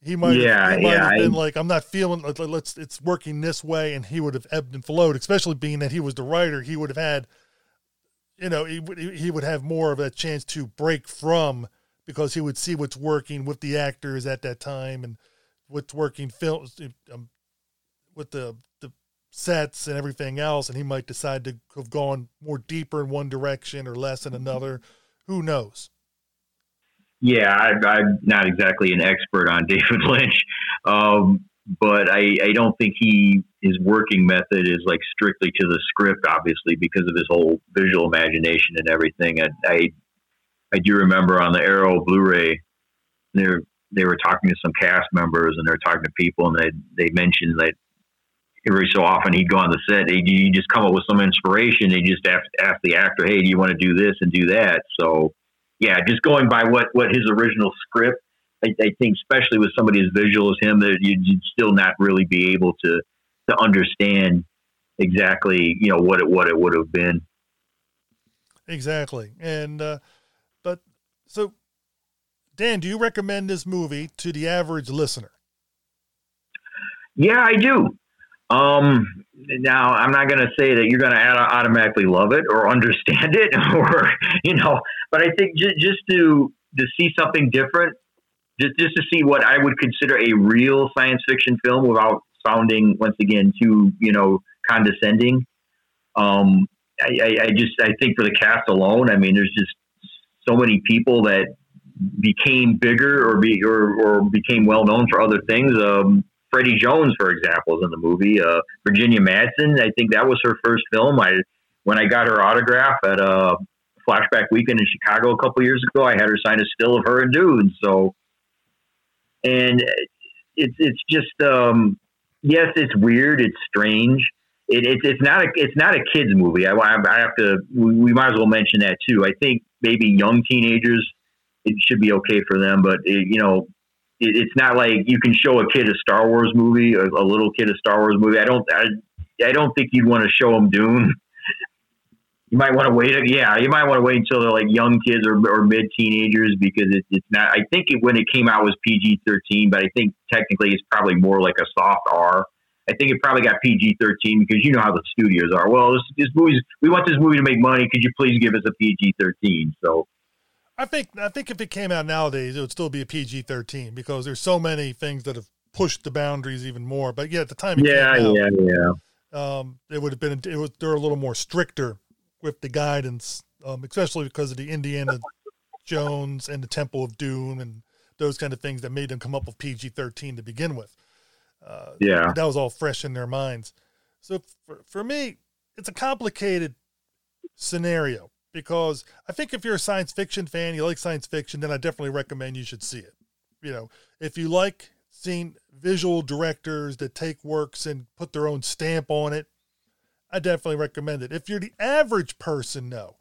he might yeah, have, he might yeah, have been I, like, "I'm not feeling. Let's. It's working this way," and he would have ebbed and flowed. Especially being that he was the writer, he would have had, you know, he he would have more of a chance to break from because he would see what's working with the actors at that time and what's working films um, with the the sets and everything else, and he might decide to have gone more deeper in one direction or less in another. Who knows? Yeah, I, am not exactly an expert on David Lynch, um, but I, I don't think he his working method is like strictly to the script, obviously, because of his whole visual imagination and everything. I, I I do remember on the Arrow Blu-ray, they were, they were talking to some cast members and they were talking to people and they they mentioned that every so often he'd go on the set, he'd, he'd just come up with some inspiration. He'd just ask, ask the actor, "Hey, do you want to do this and do that?" So, yeah, just going by what what his original script. I, I think, especially with somebody as visual as him, that you'd, you'd still not really be able to to understand exactly, you know, what it what it would have been. Exactly, and uh, so, Dan, do you recommend this movie to the average listener? Yeah, I do. Um, now, I'm not going to say that you're going to automatically love it or understand it, or you know, but I think just, just to to see something different, just just to see what I would consider a real science fiction film without sounding once again too you know condescending. Um, I, I, I just I think for the cast alone, I mean, there's just so many people that became bigger or be or, or became well known for other things. Um, Freddie Jones, for example, is in the movie. Uh, Virginia Madsen, I think that was her first film. I when I got her autograph at a flashback weekend in Chicago a couple years ago, I had her sign a still of her and Dune. So, and it's it's just um, yes, it's weird, it's strange. It, it's it's not a it's not a kids movie. I, I have to we, we might as well mention that too. I think maybe young teenagers, it should be okay for them. But it, you know, it, it's not like you can show a kid a Star Wars movie, a, a little kid a Star Wars movie. I don't, I, I don't think you'd want to show them Dune. You might want to wait. Yeah, you might want to wait until they're like young kids or, or mid teenagers because it, it's not. I think it, when it came out was PG thirteen, but I think technically it's probably more like a soft R. I think it probably got PG thirteen because you know how the studios are. Well, this, this movie's we want this movie to make money. Could you please give us a PG thirteen? So, I think I think if it came out nowadays, it would still be a PG thirteen because there's so many things that have pushed the boundaries even more. But yeah, at the time, yeah, out, yeah, yeah, um, it would have been it was they're a little more stricter with the guidance, um, especially because of the Indiana Jones and the Temple of Doom and those kind of things that made them come up with PG thirteen to begin with. Uh, yeah, that was all fresh in their minds. So for, for me, it's a complicated scenario because I think if you're a science fiction fan, you like science fiction, then I definitely recommend you should see it. You know, if you like seeing visual directors that take works and put their own stamp on it, I definitely recommend it. If you're the average person, no,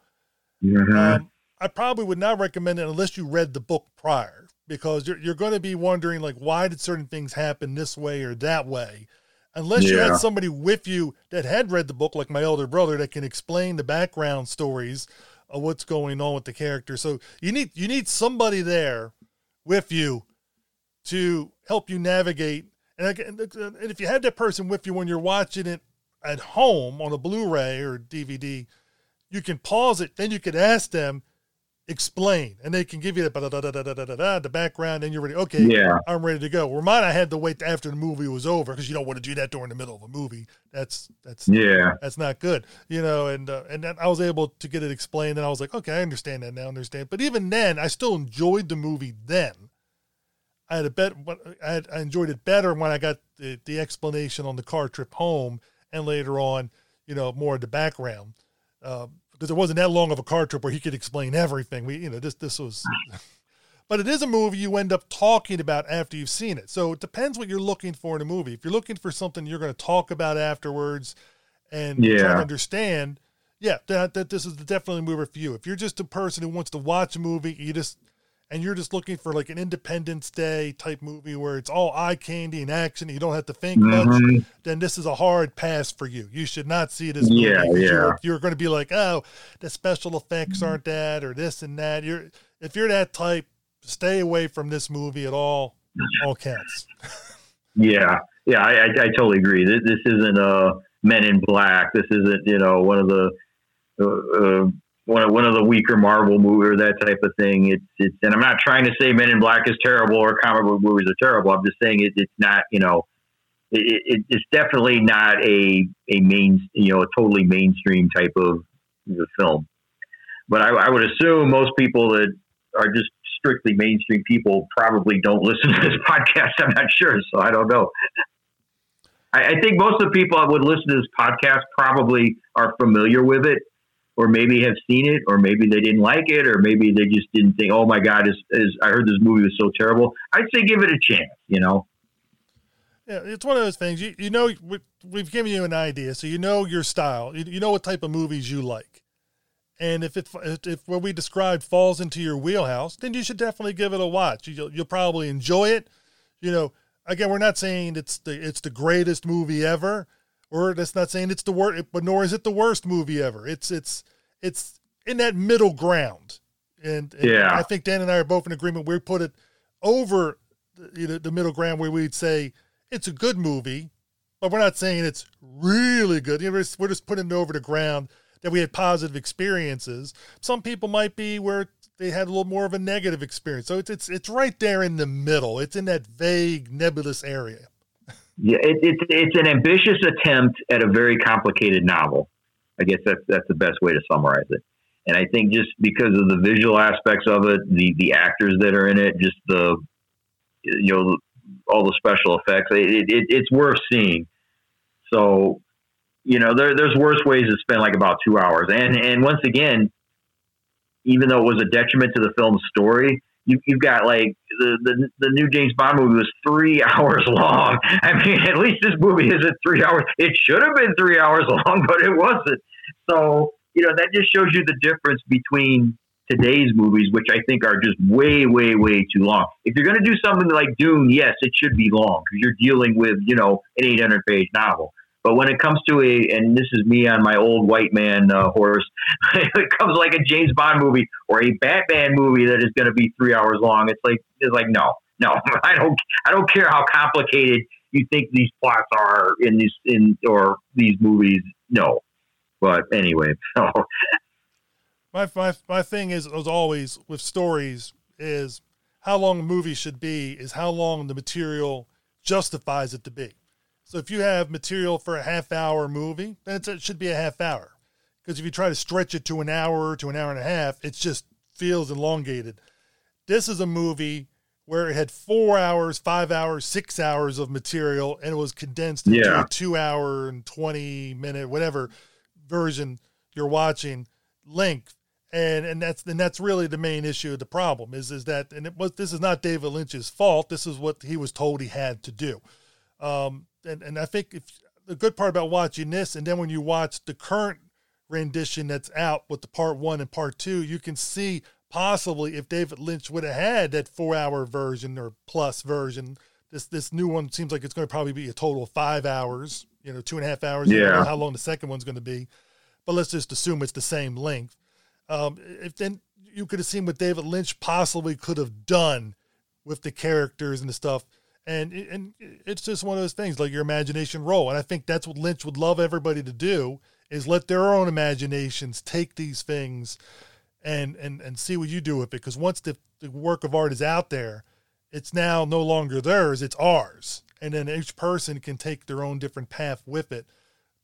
mm-hmm. um, I probably would not recommend it unless you read the book prior because you're, you're going to be wondering like why did certain things happen this way or that way unless yeah. you had somebody with you that had read the book like my elder brother that can explain the background stories of what's going on with the character. So you need you need somebody there with you to help you navigate. And, and if you have that person with you when you're watching it at home on a blu-ray or dvd you can pause it. Then you could ask them explain. And they can give you the, da, da, da, the background and you're ready. Okay yeah. I'm ready to go. Where mine i had to wait after the movie was over because you don't want to do that during the middle of a movie. That's that's yeah. that's not good you know and uh, and then i was able to get it explained and i was like okay i understand that now I understand. But even then i still enjoyed the movie then. I had a bet. I, had, I enjoyed it better when I got the, the explanation on the car trip home, and later on, you know, more of the background. Uh, because it wasn't that long of a car trip where he could explain everything. We, you know, this this was, but it is a movie you end up talking about after you've seen it. So it depends what you're looking for in a movie. If you're looking for something you're going to talk about afterwards, and yeah. try to understand, yeah, that that this is definitely a movie for you. If you're just a person who wants to watch a movie, you just and you're just looking for like an Independence Day type movie where it's all eye candy and action, you don't have to think mm-hmm. much, then this is a hard pass for you. You should not see this movie. Yeah, yeah. You're, you're, going to be like, oh, the special effects aren't that, or this and that. You're if you're that type, stay away from this movie at all. All cats. yeah, yeah, I, I, I, totally agree. This, this isn't a Men in Black. This isn't you know one of the. Uh, uh, one of one of the weaker Marvel movie or that type of thing. It's it's and I'm not trying to say Men in Black is terrible or comic book movies are terrible. I'm just saying it, it's not you know it, it, it's definitely not a a main you know a totally mainstream type of film. But I, I would assume most people that are just strictly mainstream people probably don't listen to this podcast. I'm not sure, so I don't know. I think most of the people that would listen to this podcast probably are familiar with it or maybe have seen it, or maybe they didn't like it, or maybe they just didn't think, "Oh my God, is, is I heard this movie was so terrible." I'd say give it a chance. You know. Yeah, it's one of those things. You you know we've given you an idea, so you know your style. You, you know what type of movies you like, and if it if what we described falls into your wheelhouse, then you should definitely give it a watch. You'll you'll probably enjoy it. You know, again, we're not saying it's the it's the greatest movie ever or that's not saying it's the worst, but nor is it the worst movie ever. It's it's it's in that middle ground, and, and yeah, I think Dan and I are both in agreement. We put it over you know, the middle ground where we'd say it's a good movie, but we're not saying it's really good. You know, we're just putting it over the ground that we had positive experiences. Some people might be where they had a little more of a negative experience. So it's it's it's right there in the middle. It's in that vague, nebulous area. Yeah, it, it's it's an ambitious attempt at a very complicated novel. I guess that's that's the best way to summarize it. And I think just because of the visual aspects of it, the the actors that are in it, just the you know all the special effects, it, it it's worth seeing. So, you know, there, there's worse ways to spend like about two hours. And and once again, even though it was a detriment to the film's story, you, you've got like the, the the new James Bond movie was three hours long. I mean, at least this movie isn't three hours. It should have been three hours long, but it wasn't. So you know that just shows you the difference between today's movies, which I think are just way, way, way too long. If you're going to do something like Dune, yes, it should be long because you're dealing with you know an 800 page novel. But when it comes to a, and this is me on my old white man uh, horse, it comes like a James Bond movie or a Batman movie that is going to be three hours long. It's like it's like no, no, I don't, I don't care how complicated you think these plots are in these in or these movies. No, but anyway, so my my my thing is as always with stories is how long a movie should be is how long the material justifies it to be. So if you have material for a half hour movie, then it should be a half hour. Because if you try to stretch it to an hour to an hour and a half, it just feels elongated. This is a movie where it had four hours, five hours, six hours of material, and it was condensed into a two hour and 20 minute, whatever version you're watching length. And, and that's and that's really the main issue of the problem is is that and it was this is not David Lynch's fault. This is what he was told he had to do. Um, and, and I think if the good part about watching this, and then when you watch the current rendition that's out with the part one and part two, you can see possibly if David Lynch would have had that four hour version or plus version, this this new one seems like it's going to probably be a total of five hours, you know, two and a half hours. Yeah. how long the second one's going to be, but let's just assume it's the same length. Um, if then you could have seen what David Lynch possibly could have done with the characters and the stuff and and it's just one of those things like your imagination roll. And i think that's what lynch would love everybody to do is let their own imaginations take these things and and and see what you do with it. Because once the, the work of art is out there it's now no longer theirs it's ours. And then each person can take their own different path with it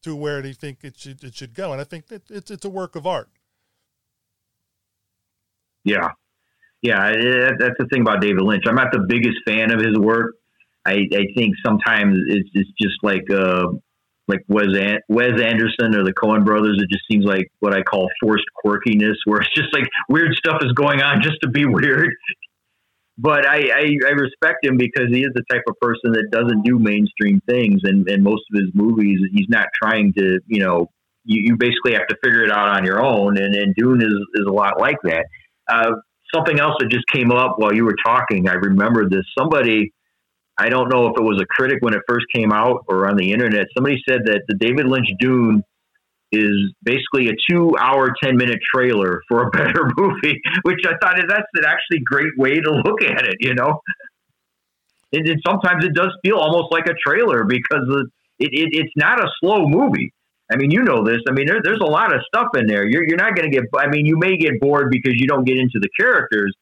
to where they think it should it should go. And i think that it's it's a work of art. Yeah. Yeah, that's the thing about David Lynch. I'm not the biggest fan of his work. I, I think sometimes it's, it's just like uh, like Wes An- Wes Anderson or the Coen Brothers. It just seems like what I call forced quirkiness, where it's just like weird stuff is going on just to be weird. But I, I, I respect him because he is the type of person that doesn't do mainstream things, and, and most of his movies, he's not trying to, you know, you, you basically have to figure it out on your own, and, and Dune is, is a lot like that. Uh, something else that just came up while you were talking, I remember this. Somebody, I don't know if it was a critic when it first came out or on the internet, somebody said that the David Lynch Dune is basically a two hour, 10 minute trailer for a better movie, which I thought that's an actually great way to look at it, you know? And, sometimes it does feel almost like a trailer because it, it, it's not a slow movie. I mean, you know this. I mean, there, there's a lot of stuff in there. You're, you're not going to get, I mean, you may get bored because you don't get into the characters.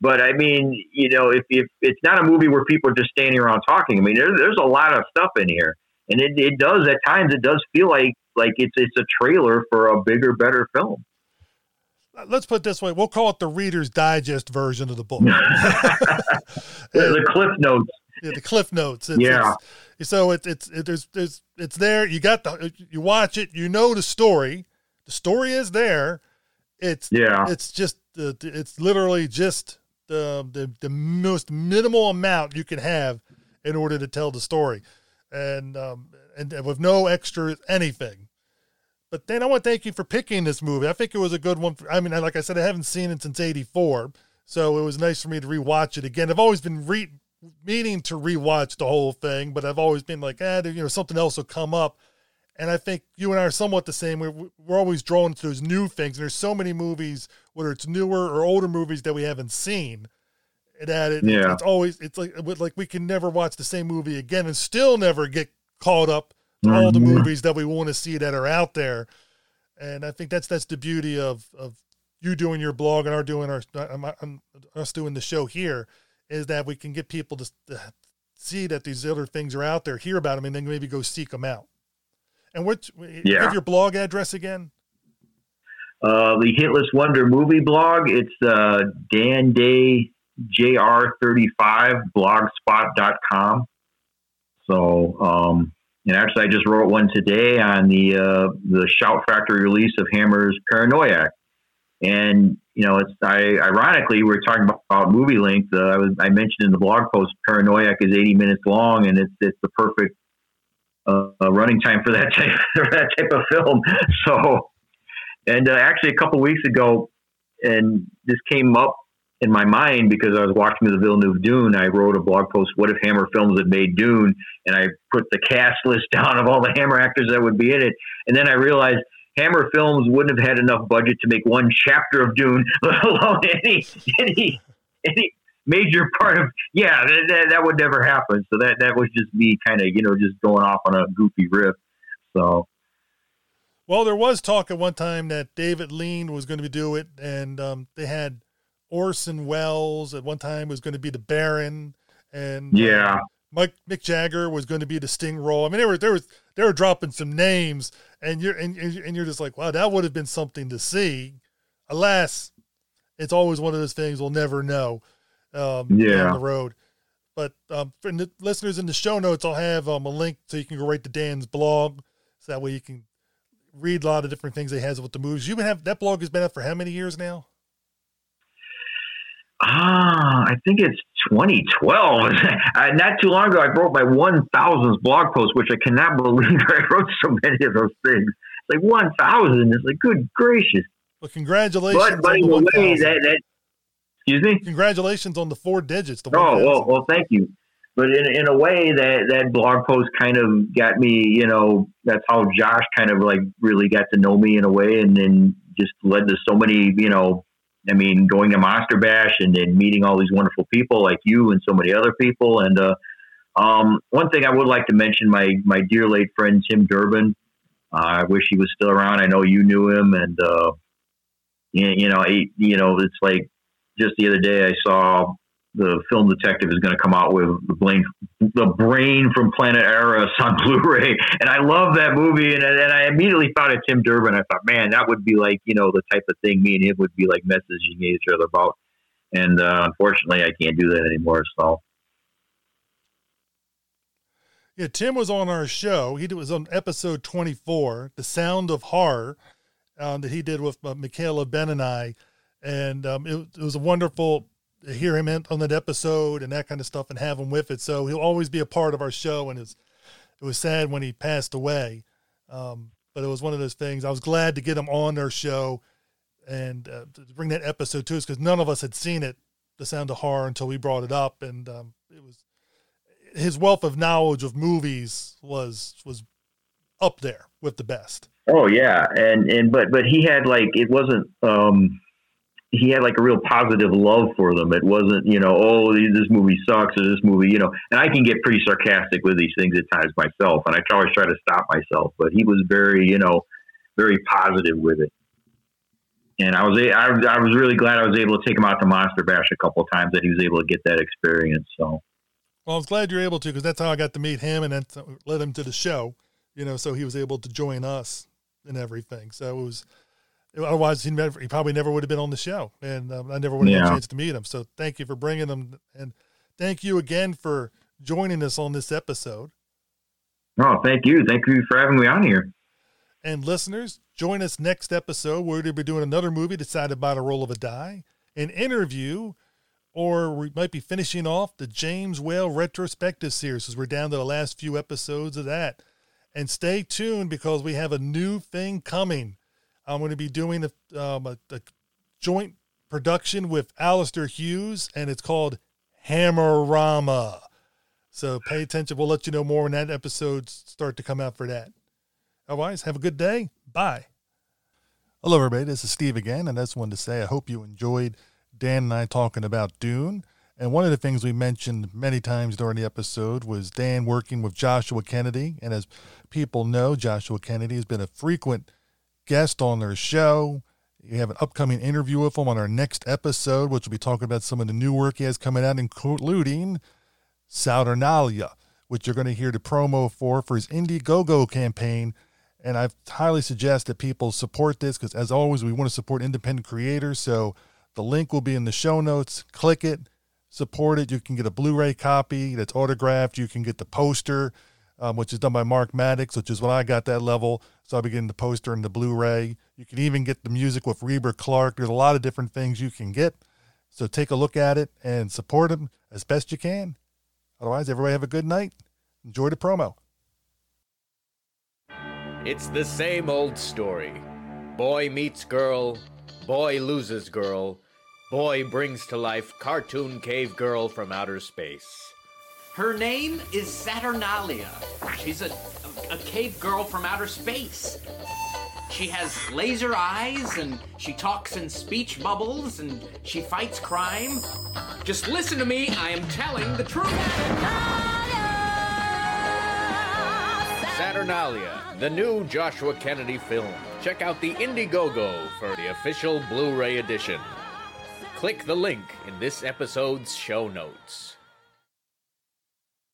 But I mean, you know, if, if it's not a movie where people are just standing around talking, I mean, there, there's a lot of stuff in here. And it, it does, at times, it does feel like like it's it's a trailer for a bigger, better film. Let's put it this way: we'll call it the Reader's Digest version of the book. the, Cliff Notes. Yeah, the Cliff Notes. It's, yeah. It's, so it's it's it, there's there's it's there. You got the you watch it. You know the story. The story is there. It's yeah. It's just uh, it's literally just the the the most minimal amount you can have in order to tell the story, and um and with no extra anything. But then I want to thank you for picking this movie. I think it was a good one. For, I mean, like I said, I haven't seen it since '84, so it was nice for me to rewatch it again. I've always been re- meaning to rewatch the whole thing, but I've always been like, ah, you know, something else will come up. And I think you and I are somewhat the same. We're, we're always drawn to those new things. And there's so many movies, whether it's newer or older movies that we haven't seen, that it, yeah. it's always it's like like we can never watch the same movie again and still never get caught up to all the mm-hmm. movies that we want to see that are out there. And I think that's that's the beauty of of you doing your blog and our doing our us doing the show here is that we can get people to, to see that these other things are out there, hear about them, and then maybe go seek them out. And what? Yeah. Give your blog address again. Uh, the Hitless Wonder movie blog. It's uh, Dan Day JR35 blogspot.com. So um, and actually, I just wrote one today on the uh, the Shout Factory release of Hammer's Paranoiac. And you know, it's I ironically we're talking about, about movie length. Uh, I was I mentioned in the blog post Paranoiac is 80 minutes long, and it's it's the perfect uh, running time for that type for that type of film. So, and uh, actually, a couple weeks ago, and this came up in my mind because I was watching the Villeneuve Dune. I wrote a blog post, "What if Hammer Films had made Dune?" And I put the cast list down of all the Hammer actors that would be in it. And then I realized Hammer Films wouldn't have had enough budget to make one chapter of Dune, let alone any any any major part of. Yeah, that, that, that would never happen. So that that was just me kind of you know just going off on a goofy riff. So. Well, there was talk at one time that David Lean was going to do it, and um, they had Orson Welles at one time was going to be the Baron, and uh, yeah, Mike Mick Jagger was going to be the Sting role. I mean, they were they were they were dropping some names, and you're and, and you're just like, wow, that would have been something to see. Alas, it's always one of those things we'll never know. Um, yeah, down the road. But um, for the listeners in the show notes, I'll have um, a link so you can go right to Dan's blog, so that way you can read a lot of different things he has with the movies. You've been have that blog has been up for how many years now? Ah, I think it's 2012. not too long ago, I wrote my 1000th blog post, which I cannot believe I wrote so many of those things. Like 1000. It's like, good gracious. Well, congratulations. But, but in a way that, that, excuse me? Congratulations on the four digits. The oh, well, well, thank you. But in, in a way that that blog post kind of got me, you know, that's how Josh kind of like really got to know me in a way and then just led to so many, you know, I mean, going to Monster Bash and, then meeting all these wonderful people like you and so many other people. And uh, um, one thing I would like to mention, my my dear late friend Tim Durbin. Uh, I wish he was still around. I know you knew him, and uh, you, you know, he, you know, it's like just the other day I saw the film detective is going to come out with the brain, the brain from Planet Arous on Blu-ray, and I love that movie. And, and I immediately thought of Tim Durbin. I thought, man, that would be like you know the type of thing me and him would be like messaging each other about. and uh, unfortunately, I can't do that anymore. So. Yeah, Tim was on our show. He was on episode 24, The Sound of Horror, um, that he did with uh, Michaela Ben and I. And um, it, it, was a wonderful to hear him on that episode and that kind of stuff and have him with it. So he'll always be a part of our show. And it's, it was sad when he passed away. Um, but it was one of those things. I was glad to get him on our show and uh, to bring that episode to us because none of us had seen it, The Sound of Horror, until we brought it up. And um, it was his wealth of knowledge of movies was was up there with the best. Oh yeah, and and but but he had like it wasn't um he had like a real positive love for them. It wasn't, you know, oh, this movie sucks or this movie, you know. And I can get pretty sarcastic with these things at times myself, and I always try to stop myself. But he was very, you know, very positive with it. And I was, I, I was really glad I was able to take him out to Monster Bash a couple of times that he was able to get that experience. So, well, I was glad you're able to because that's how I got to meet him, and that led him to the show. You know, so he was able to join us and everything. So it was Otherwise, he, never, he probably never would have been on the show, and um, I never would have yeah. had a chance to meet him. So, thank you for bringing him, and thank you again for joining us on this episode. Oh, thank you, thank you for having me on here. And listeners, join us next episode. We're going to be doing another movie decided by the roll of a die, an interview, or we might be finishing off the James Whale retrospective series as we're down to the last few episodes of that. And stay tuned because we have a new thing coming I'm going to be doing a, um, a, a joint production with Alistair Hughes, and it's called Hammerama. So pay attention. We'll let you know more when that episodes start to come out for that. Otherwise, have a good day. Bye. Hello, everybody. This is Steve again, and I just wanted to say I hope you enjoyed Dan and I talking about Dune. And one of the things we mentioned many times during the episode was Dan working with Joshua Kennedy. And as people know, Joshua Kennedy has been a frequent guest on their show. You have an upcoming interview with him on our next episode, which will be talking about some of the new work he has coming out, including Saturnalia, which you're going to hear the promo for for his Indiegogo campaign. And I highly suggest that people support this because, as always, we want to support independent creators. So the link will be in the show notes. Click it, support it. You can get a Blu ray copy that's autographed. You can get the poster um, which is done by Mark Maddox, which is when I got that level. So I'll be getting the poster and the Blu-ray. You can even get the music with Reba Clark. There's a lot of different things you can get. So take a look at it and support him as best you can. Otherwise, everybody have a good night. Enjoy the promo. It's the same old story. Boy meets girl, boy loses girl, boy brings to life cartoon cave girl from outer space. Her name is Saturnalia. She's a, a, a cave girl from outer space. She has laser eyes and she talks in speech bubbles and she fights crime. Just listen to me, I am telling the truth. Saturnalia, the new Joshua Kennedy film. Check out the Indiegogo for the official Blu ray edition. Click the link in this episode's show notes.